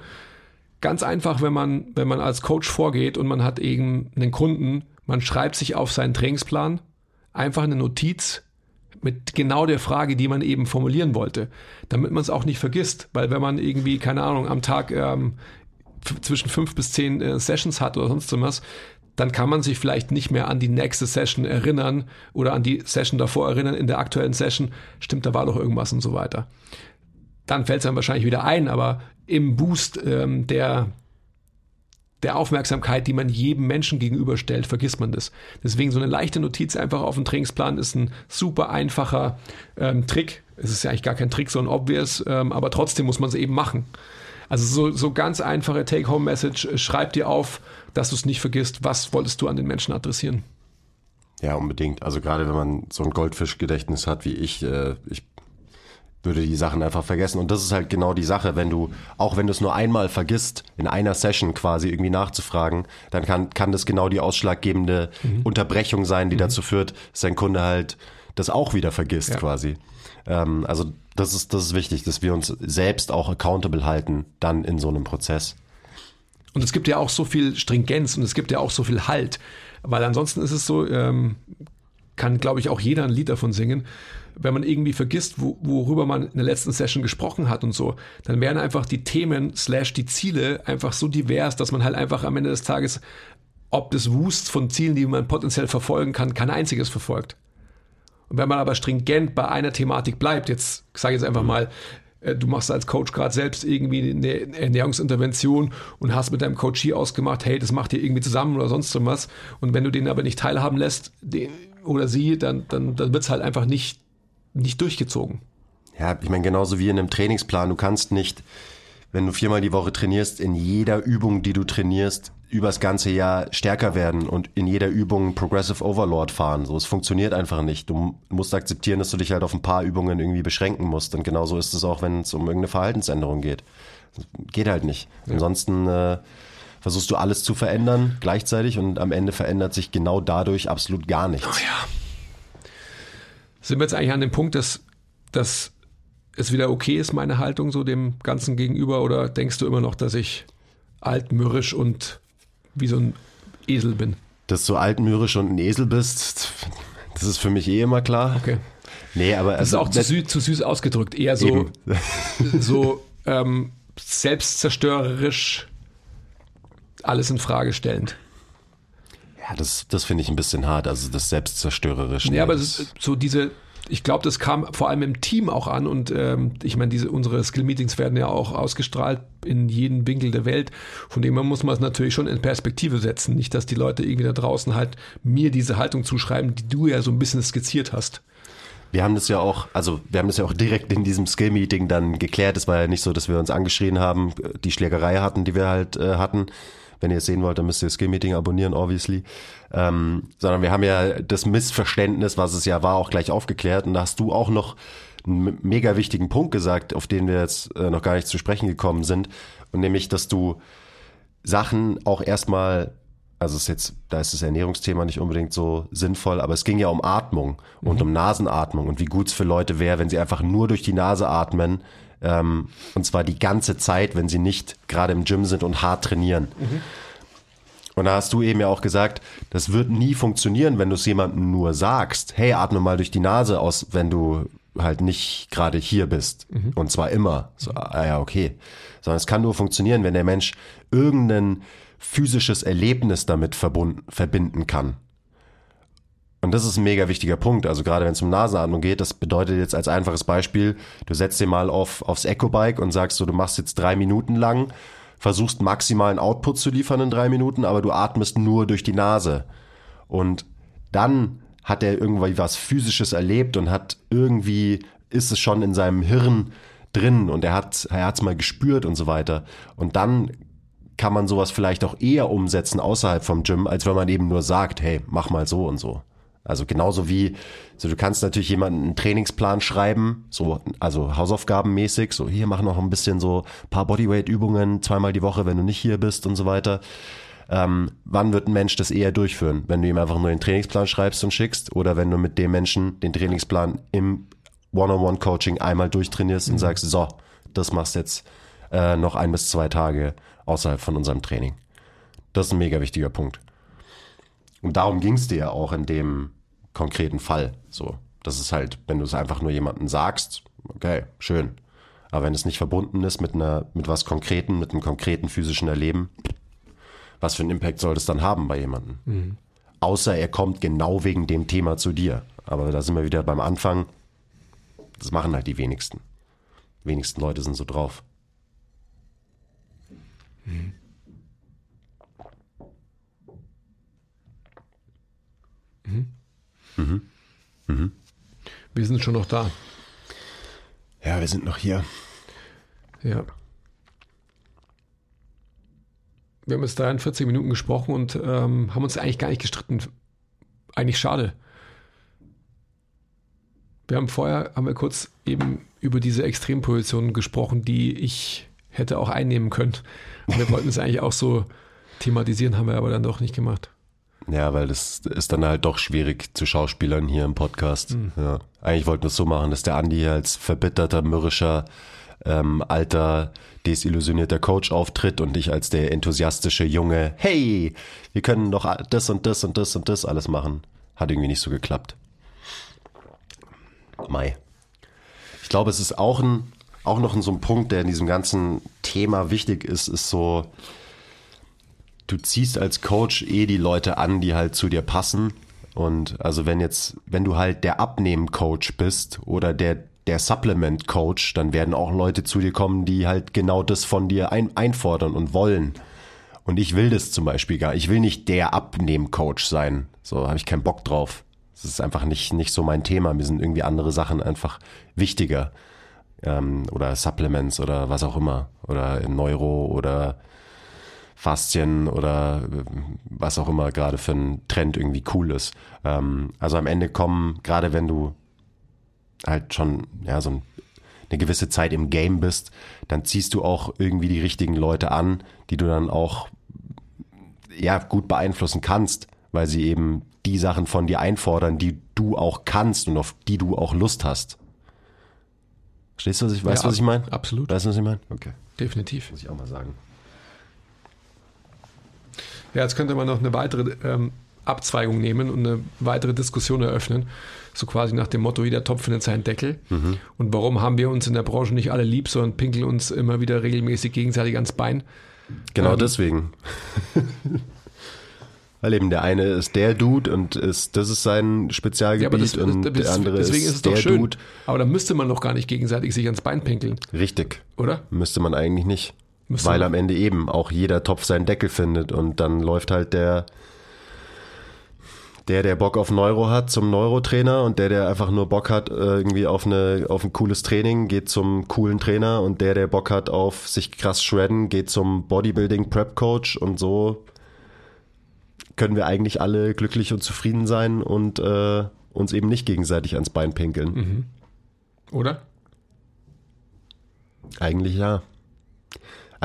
S2: Ganz einfach, wenn man, wenn man als Coach vorgeht und man hat eben einen Kunden, man schreibt sich auf seinen Trainingsplan einfach eine Notiz mit genau der Frage, die man eben formulieren wollte, damit man es auch nicht vergisst. Weil wenn man irgendwie, keine Ahnung, am Tag ähm, zwischen fünf bis zehn äh, Sessions hat oder sonst was, dann kann man sich vielleicht nicht mehr an die nächste Session erinnern oder an die Session davor erinnern in der aktuellen Session. Stimmt, da war doch irgendwas und so weiter dann fällt es einem wahrscheinlich wieder ein, aber im Boost ähm, der, der Aufmerksamkeit, die man jedem Menschen gegenüberstellt, vergisst man das. Deswegen so eine leichte Notiz einfach auf dem Trainingsplan ist ein super einfacher ähm, Trick. Es ist ja eigentlich gar kein Trick, sondern obvious, ähm, aber trotzdem muss man es eben machen. Also so, so ganz einfache Take-Home-Message, äh, schreib dir auf, dass du es nicht vergisst, was wolltest du an den Menschen adressieren.
S1: Ja, unbedingt. Also gerade wenn man so ein Goldfischgedächtnis hat wie ich, äh, ich würde die Sachen einfach vergessen. Und das ist halt genau die Sache, wenn du, auch wenn du es nur einmal vergisst, in einer Session quasi irgendwie nachzufragen, dann kann, kann das genau die ausschlaggebende mhm. Unterbrechung sein, die mhm. dazu führt, dass dein Kunde halt das auch wieder vergisst ja. quasi. Ähm, also das ist, das ist wichtig, dass wir uns selbst auch accountable halten, dann in so einem Prozess.
S2: Und es gibt ja auch so viel Stringenz und es gibt ja auch so viel Halt, weil ansonsten ist es so, ähm, kann glaube ich auch jeder ein Lied davon singen wenn man irgendwie vergisst, wo, worüber man in der letzten Session gesprochen hat und so, dann wären einfach die Themen slash die Ziele einfach so divers, dass man halt einfach am Ende des Tages, ob des Wust von Zielen, die man potenziell verfolgen kann, kein einziges verfolgt. Und wenn man aber stringent bei einer Thematik bleibt, jetzt sage ich jetzt einfach mal, äh, du machst als Coach gerade selbst irgendwie eine Ernährungsintervention und hast mit deinem Coachie ausgemacht, hey, das macht ihr irgendwie zusammen oder sonst was. Und wenn du den aber nicht teilhaben lässt, den, oder sie, dann, dann, dann wird es halt einfach nicht nicht durchgezogen.
S1: Ja, ich meine, genauso wie in einem Trainingsplan. Du kannst nicht, wenn du viermal die Woche trainierst, in jeder Übung, die du trainierst, übers ganze Jahr stärker werden und in jeder Übung Progressive Overlord fahren. So, es funktioniert einfach nicht. Du musst akzeptieren, dass du dich halt auf ein paar Übungen irgendwie beschränken musst. Und genauso ist es auch, wenn es um irgendeine Verhaltensänderung geht. Geht halt nicht. Ja. Ansonsten äh, versuchst du alles zu verändern gleichzeitig und am Ende verändert sich genau dadurch absolut gar nichts.
S2: Oh ja. Sind wir jetzt eigentlich an dem Punkt, dass, dass es wieder okay ist, meine Haltung so dem Ganzen gegenüber, oder denkst du immer noch, dass ich altmürrisch und wie so ein Esel bin.
S1: Dass du altmürrisch und ein Esel bist, das ist für mich eh immer klar.
S2: Okay.
S1: Nee, aber.
S2: Das also, ist auch zu süß, zu süß ausgedrückt. Eher so, (laughs) so ähm, selbstzerstörerisch alles in Frage stellend.
S1: Ja, das, das finde ich ein bisschen hart, also das selbstzerstörerisch.
S2: Ja, aber so diese, ich glaube, das kam vor allem im Team auch an und ähm, ich meine, diese unsere Skill-Meetings werden ja auch ausgestrahlt in jeden Winkel der Welt. Von dem her muss man es natürlich schon in Perspektive setzen. Nicht, dass die Leute irgendwie da draußen halt mir diese Haltung zuschreiben, die du ja so ein bisschen skizziert hast.
S1: Wir haben das ja auch, also wir haben das ja auch direkt in diesem Skill-Meeting dann geklärt. Es war ja nicht so, dass wir uns angeschrien haben, die Schlägerei hatten, die wir halt äh, hatten wenn ihr es sehen wollt, dann müsst ihr das Skill-Meeting abonnieren, obviously. Ähm, sondern wir haben ja das Missverständnis, was es ja war, auch gleich aufgeklärt. Und da hast du auch noch einen mega wichtigen Punkt gesagt, auf den wir jetzt äh, noch gar nicht zu sprechen gekommen sind. Und nämlich, dass du Sachen auch erstmal also ist jetzt, da ist das Ernährungsthema nicht unbedingt so sinnvoll, aber es ging ja um Atmung und mhm. um Nasenatmung und wie gut es für Leute wäre, wenn sie einfach nur durch die Nase atmen, ähm, und zwar die ganze Zeit, wenn sie nicht gerade im Gym sind und hart trainieren. Mhm. Und da hast du eben ja auch gesagt, das wird nie funktionieren, wenn du es jemandem nur sagst, hey, atme mal durch die Nase aus, wenn du halt nicht gerade hier bist. Mhm. Und zwar immer. So, ah ja, okay. Sondern es kann nur funktionieren, wenn der Mensch irgendein physisches Erlebnis damit verbunden, verbinden kann. Und das ist ein mega wichtiger Punkt. Also gerade wenn es um Nasenatmung geht, das bedeutet jetzt als einfaches Beispiel, du setzt dir mal auf, aufs Eco-Bike und sagst so, du machst jetzt drei Minuten lang, versuchst maximalen Output zu liefern in drei Minuten, aber du atmest nur durch die Nase. Und dann hat er irgendwie was Physisches erlebt und hat irgendwie, ist es schon in seinem Hirn drin und er hat er hat's mal gespürt und so weiter. Und dann kann man sowas vielleicht auch eher umsetzen außerhalb vom Gym, als wenn man eben nur sagt, hey, mach mal so und so. Also genauso wie, so du kannst natürlich jemanden einen Trainingsplan schreiben, so, also Hausaufgabenmäßig, so hier mach noch ein bisschen so paar Bodyweight-Übungen zweimal die Woche, wenn du nicht hier bist und so weiter. Ähm, wann wird ein Mensch das eher durchführen? Wenn du ihm einfach nur den Trainingsplan schreibst und schickst oder wenn du mit dem Menschen den Trainingsplan im One-on-One-Coaching einmal durchtrainierst mhm. und sagst, so, das machst jetzt äh, noch ein bis zwei Tage außerhalb von unserem Training. Das ist ein mega wichtiger Punkt. Und darum ging es dir ja auch in dem konkreten Fall. So, das ist halt, wenn du es einfach nur jemandem sagst, okay, schön. Aber wenn es nicht verbunden ist mit einer, mit was Konkreten, mit einem konkreten physischen Erleben, was für einen Impact soll das dann haben bei jemandem? Mhm. Außer er kommt genau wegen dem Thema zu dir. Aber da sind wir wieder beim Anfang. Das machen halt die wenigsten. Die wenigsten Leute sind so drauf. Mhm.
S2: Mhm. Mhm. Wir sind schon noch da.
S1: Ja, wir sind noch hier.
S2: Ja. Wir haben jetzt 43 Minuten gesprochen und ähm, haben uns eigentlich gar nicht gestritten. Eigentlich schade. Wir haben vorher, haben wir kurz eben über diese Extrempositionen gesprochen, die ich hätte auch einnehmen können. Und wir wollten es eigentlich auch so thematisieren, haben wir aber dann doch nicht gemacht.
S1: Ja, weil das ist dann halt doch schwierig zu Schauspielern hier im Podcast. Mhm. Ja. Eigentlich wollten wir es so machen, dass der Andi hier als verbitterter, mürrischer, ähm, alter, desillusionierter Coach auftritt und ich als der enthusiastische Junge, hey, wir können doch das und das und das und das alles machen. Hat irgendwie nicht so geklappt. Mai. Ich glaube, es ist auch ein, auch noch so ein Punkt, der in diesem ganzen Thema wichtig ist, ist so, du ziehst als Coach eh die Leute an, die halt zu dir passen. Und also wenn jetzt, wenn du halt der Abnehmen-Coach bist oder der, der Supplement-Coach, dann werden auch Leute zu dir kommen, die halt genau das von dir ein, einfordern und wollen. Und ich will das zum Beispiel gar. Ich will nicht der Abnehmen-Coach sein. So habe ich keinen Bock drauf. Das ist einfach nicht, nicht so mein Thema. Mir sind irgendwie andere Sachen einfach wichtiger. Ähm, oder Supplements oder was auch immer. Oder Neuro oder Faszien oder äh, was auch immer gerade für ein Trend irgendwie cool ist. Ähm, also am Ende kommen, gerade wenn du halt schon ja so ein, eine gewisse Zeit im Game bist, dann ziehst du auch irgendwie die richtigen Leute an, die du dann auch ja gut beeinflussen kannst, weil sie eben die Sachen von dir einfordern, die du auch kannst und auf die du auch Lust hast. Verstehst du, was ich, weißt
S2: Ja,
S1: was ich meine?
S2: absolut.
S1: Weißt du, was ich meine? Okay.
S2: Definitiv.
S1: Muss ich auch mal sagen.
S2: Ja, jetzt könnte man noch eine weitere ähm, Abzweigung nehmen und eine weitere Diskussion eröffnen. So quasi nach dem Motto, jeder Topf findet seinen Deckel. Und warum haben wir uns in der Branche nicht alle lieb, sondern pinkeln uns immer wieder regelmäßig gegenseitig ans Bein?
S1: Genau
S2: Ähm.
S1: deswegen. (laughs) Weil eben der eine ist der Dude und ist, das ist sein Spezialgebiet und der andere
S2: deswegen
S1: ist,
S2: ist es doch
S1: der
S2: schön.
S1: Dude.
S2: Aber dann müsste man doch gar nicht gegenseitig sich ans Bein pinkeln,
S1: Richtig.
S2: oder?
S1: Müsste man eigentlich nicht.
S2: Müsste
S1: Weil am Ende eben auch jeder Topf seinen Deckel findet und dann läuft halt der, der, der Bock auf Neuro hat, zum Neurotrainer und der, der einfach nur Bock hat, äh, irgendwie auf, eine, auf ein cooles Training, geht zum coolen Trainer und der, der Bock hat auf sich krass shredden, geht zum Bodybuilding Prep Coach und so können wir eigentlich alle glücklich und zufrieden sein und äh, uns eben nicht gegenseitig ans Bein pinkeln.
S2: Oder?
S1: Eigentlich ja.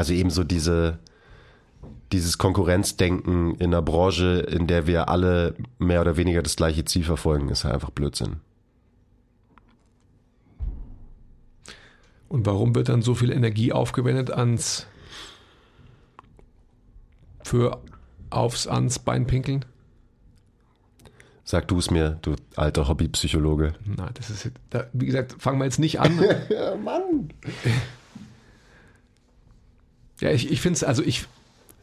S1: Also eben so diese, dieses Konkurrenzdenken in einer Branche, in der wir alle mehr oder weniger das gleiche Ziel verfolgen, ist halt einfach Blödsinn.
S2: Und warum wird dann so viel Energie aufgewendet ans für aufs ans Bein pinkeln?
S1: Sag du es mir, du alter Hobbypsychologe.
S2: Na, das ist wie gesagt, fangen wir jetzt nicht an. (laughs)
S1: Ja, Mann.
S2: Ja, ich, ich finde es, also ich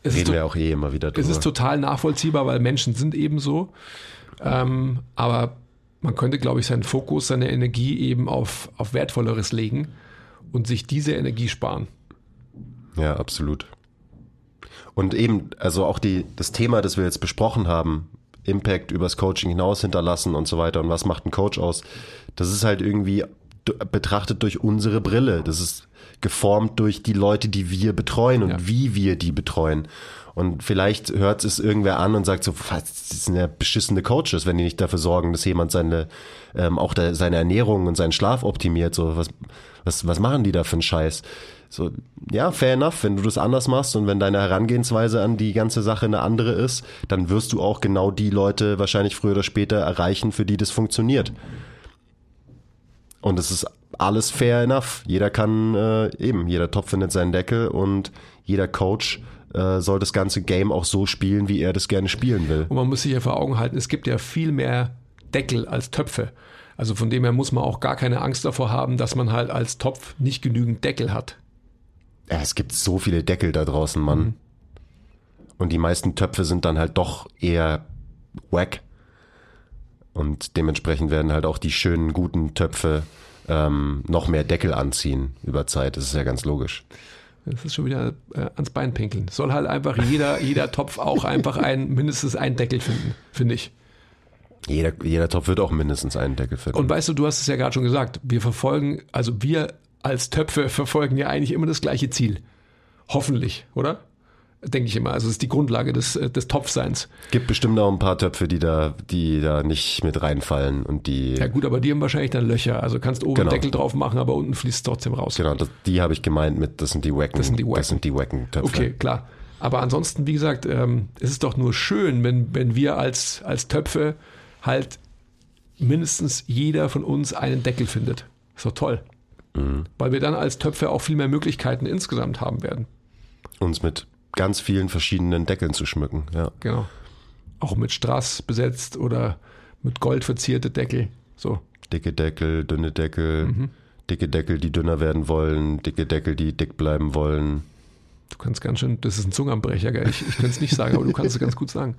S2: es
S1: Reden wir auch eh immer wieder
S2: es
S1: drüber.
S2: ist total nachvollziehbar, weil Menschen sind eben so. Ähm, aber man könnte, glaube ich, seinen Fokus, seine Energie eben auf, auf Wertvolleres legen und sich diese Energie sparen.
S1: Ja, absolut. Und eben, also auch die, das Thema, das wir jetzt besprochen haben, Impact übers Coaching hinaus hinterlassen und so weiter und was macht ein Coach aus, das ist halt irgendwie betrachtet durch unsere Brille. Das ist geformt durch die Leute, die wir betreuen und
S2: Ja.
S1: wie wir die betreuen. Und vielleicht hört es irgendwer an und sagt so, was, das sind ja beschissene Coaches, wenn die nicht dafür sorgen, dass jemand seine, ähm, auch der, seine Ernährung und seinen Schlaf optimiert. So, was, was, was machen die da für einen Scheiß? So, ja, fair enough, wenn du das anders machst und wenn deine Herangehensweise an die ganze Sache eine andere ist, dann wirst du auch genau die Leute wahrscheinlich früher oder später erreichen, für die das funktioniert. Und es ist alles fair enough. Jeder kann äh, eben, jeder Topf findet seinen Deckel und jeder Coach äh, soll das ganze Game auch so spielen, wie er das gerne spielen will.
S2: Und man muss sich ja vor Augen halten, es gibt ja viel mehr Deckel als Töpfe. Also von dem her muss man auch gar keine Angst davor haben, dass man halt als Topf nicht genügend Deckel hat.
S1: Ja, es gibt so viele Deckel da draußen, Mann. Und die meisten Töpfe sind dann halt doch eher wack. Und dementsprechend werden halt auch die schönen, guten Töpfe ähm, noch mehr Deckel anziehen über Zeit. Das ist ja ganz logisch.
S2: Das ist schon wieder äh, ans Bein pinkeln. Soll halt einfach jeder, (laughs) jeder Topf auch einfach ein, mindestens einen Deckel finden, finde ich.
S1: Jeder, jeder Topf wird auch mindestens einen Deckel finden.
S2: Und weißt du, du hast es ja gerade schon gesagt, wir verfolgen, also wir als Töpfe (laughs) verfolgen ja eigentlich immer das gleiche Ziel. Hoffentlich, oder? Denke ich immer. Also es ist die Grundlage des, äh, des Topfseins.
S1: gibt bestimmt auch ein paar Töpfe, die da, die da nicht mit reinfallen und die,
S2: Ja gut, aber die haben wahrscheinlich dann Löcher. Also kannst oben
S1: Genau.
S2: Deckel drauf machen, aber unten fließt es trotzdem raus.
S1: genau, das, die habe ich gemeint mit, das sind die wacken,
S2: Das sind die wacken.
S1: das sind die wacken Töpfe.
S2: Okay, klar. Aber ansonsten, wie gesagt, ähm, es ist doch nur schön, wenn, wenn wir als, als Töpfe halt mindestens jeder von uns einen Deckel findet. Ist doch toll.
S1: Mhm.
S2: Weil wir dann als Töpfe auch viel mehr Möglichkeiten insgesamt haben werden.
S1: Uns mit ganz vielen verschiedenen Deckeln zu schmücken, ja.
S2: Genau. Auch mit Strass besetzt oder mit Gold verzierte Deckel. So.
S1: Dicke Deckel, dünne Deckel,
S2: Mhm.
S1: dicke Deckel, die dünner werden wollen, dicke Deckel, die dick bleiben wollen.
S2: Du kannst ganz schön, das ist ein Zungenbrecher, gell? Ich, ich könnte es nicht sagen, aber du kannst es ganz gut sagen.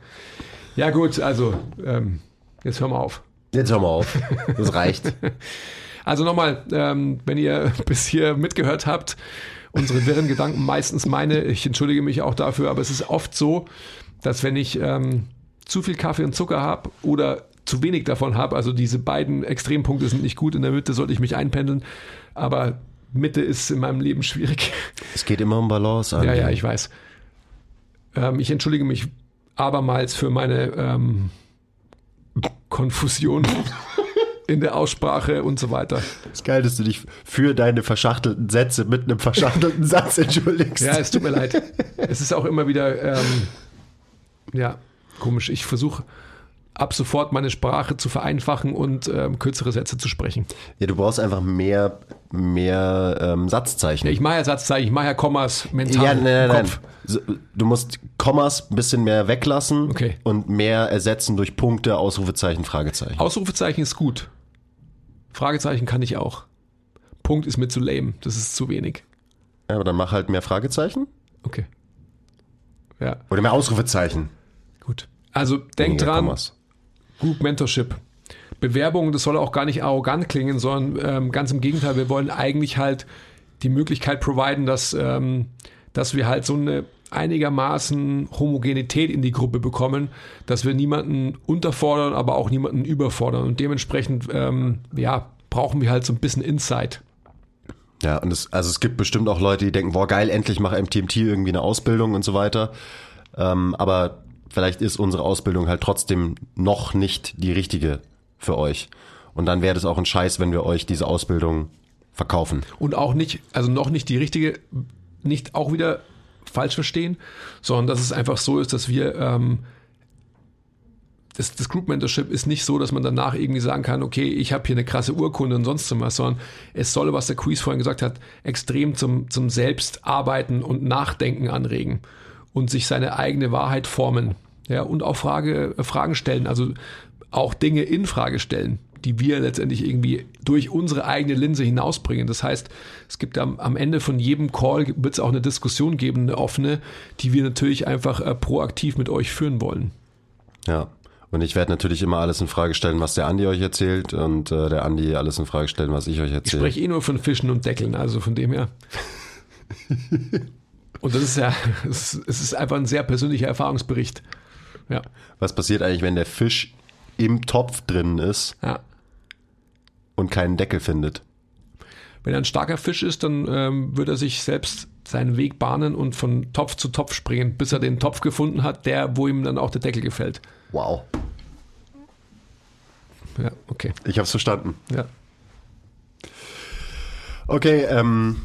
S2: Ja, gut, also, ähm, jetzt hör mal auf.
S1: Jetzt hör mal auf, das reicht. (laughs)
S2: Also nochmal, ähm, wenn ihr (laughs) bis hier mitgehört habt, unsere wirren Gedanken, meistens meine, ich entschuldige mich auch dafür, aber es ist oft so, dass wenn ich ähm, zu viel Kaffee und Zucker habe oder zu wenig davon habe, also diese beiden Extrempunkte sind nicht gut, in der Mitte sollte ich mich einpendeln, aber Mitte ist in meinem Leben schwierig.
S1: Es geht immer um Balance an.
S2: Ja, ja, ich weiß. Ähm, ich entschuldige mich abermals für meine ähm, Konfusion in der Aussprache und so weiter.
S1: ist geil, dass du dich für deine verschachtelten Sätze mit einem verschachtelten (laughs) Satz entschuldigst.
S2: Ja, es tut mir leid. Es ist auch immer wieder, ähm, ja, komisch. Ich versuche ab sofort meine Sprache zu vereinfachen und ähm, kürzere Sätze zu sprechen.
S1: Ja, du brauchst einfach mehr, mehr ähm, Satzzeichen.
S2: Ja, ich mache ja Satzzeichen, ich mache ja Kommas mental
S1: Ja, nein, nein,
S2: im
S1: nein.
S2: Kopf.
S1: So, Du musst Kommas ein bisschen mehr weglassen
S2: Okay.
S1: und mehr ersetzen durch Punkte, Ausrufezeichen, Fragezeichen.
S2: Ausrufezeichen ist gut. Fragezeichen kann ich auch. Punkt ist mir zu lame. Das ist zu wenig.
S1: Ja, aber dann mach halt mehr Fragezeichen
S2: Okay. Ja,
S1: oder mehr Ausrufezeichen.
S2: gut. Also denk dran,
S1: Kommas.
S2: Group Mentorship. Bewerbung, das soll auch gar nicht arrogant klingen, sondern ähm, ganz im Gegenteil, wir wollen eigentlich halt die Möglichkeit providen, dass, ähm, dass wir halt so eine einigermaßen Homogenität in die Gruppe bekommen, dass wir niemanden unterfordern, aber auch niemanden überfordern. Und dementsprechend, ähm, ja, brauchen wir halt so ein bisschen Insight.
S1: Ja, und es, also es gibt bestimmt auch Leute, die denken, boah, geil, endlich mache MTMT irgendwie eine Ausbildung und so weiter. Ähm, aber vielleicht ist unsere Ausbildung halt trotzdem noch nicht die richtige für euch. Und dann wäre das auch ein Scheiß, wenn wir euch diese Ausbildung verkaufen.
S2: Und auch nicht, also noch nicht die richtige, nicht auch wieder falsch verstehen, sondern dass es einfach so ist, dass wir ähm, das, das Group Mentorship ist nicht so, dass man danach irgendwie sagen kann, okay, ich habe hier eine krasse Urkunde und sonst was, sondern es soll, was der Quiz vorhin gesagt hat, extrem zum, zum Selbstarbeiten und Nachdenken anregen und sich seine eigene Wahrheit formen. Ja, und auch Frage, äh, Fragen stellen, also auch Dinge in Frage stellen, die wir letztendlich irgendwie durch unsere eigene Linse hinausbringen. Das heißt, es gibt am, am Ende von jedem Call wird es auch eine Diskussion geben, eine offene, die wir natürlich einfach äh, proaktiv mit euch führen wollen.
S1: Ja. Und ich werde natürlich immer alles in Frage stellen, was der Andi euch erzählt und äh, der Andi alles in Frage stellen, was ich euch
S2: Ich
S1: erzähle.
S2: spreche eh nur von Fischen und Deckeln, also von dem her. (laughs) Und das ist ja, es ist, es ist einfach ein sehr persönlicher Erfahrungsbericht. Ja,
S1: Was passiert eigentlich, wenn der Fisch im Topf drin ist
S2: ja.
S1: Und keinen Deckel findet?
S2: Wenn er ein starker Fisch ist, dann ähm, wird er sich selbst seinen Weg bahnen und von Topf zu Topf springen, bis er den Topf gefunden hat, der, wo ihm dann auch der Deckel gefällt.
S1: Wow.
S2: Ja, okay.
S1: Ich hab's verstanden.
S2: Ja.
S1: Okay, ähm,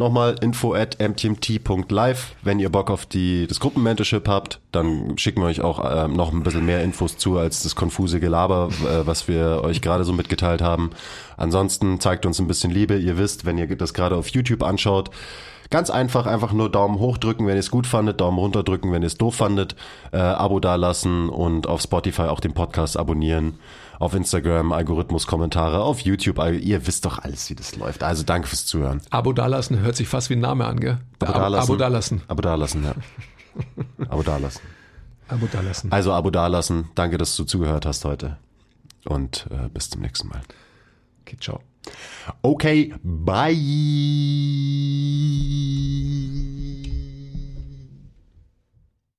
S1: nochmal info at mtmt.live. Wenn ihr Bock auf die, das Gruppenmentorship habt, dann schicken wir euch auch ähm, noch ein bisschen mehr Infos zu als das konfuse Gelaber, äh, was wir euch gerade so mitgeteilt haben. Ansonsten zeigt uns ein bisschen Liebe. Ihr wisst, wenn ihr das gerade auf YouTube anschaut, Ganz einfach, einfach nur Daumen hoch drücken, wenn ihr es gut fandet, Daumen runter drücken, wenn ihr es doof fandet, äh, Abo dalassen und auf Spotify auch den Podcast abonnieren, auf Instagram Algorithmus Kommentare, auf YouTube, all- ihr wisst doch alles, wie das läuft. Also danke fürs Zuhören.
S2: Abo dalassen hört sich fast wie ein Name an, gell?
S1: Abo
S2: Abo,
S1: dalassen.
S2: Abo dalassen.
S1: Abo dalassen, ja. Abo dalassen.
S2: Abo dalassen.
S1: Also Abo dalassen. Danke, dass du zugehört hast heute. Und äh, bis zum nächsten Mal.
S2: Okay, ciao.
S1: Okay, bye.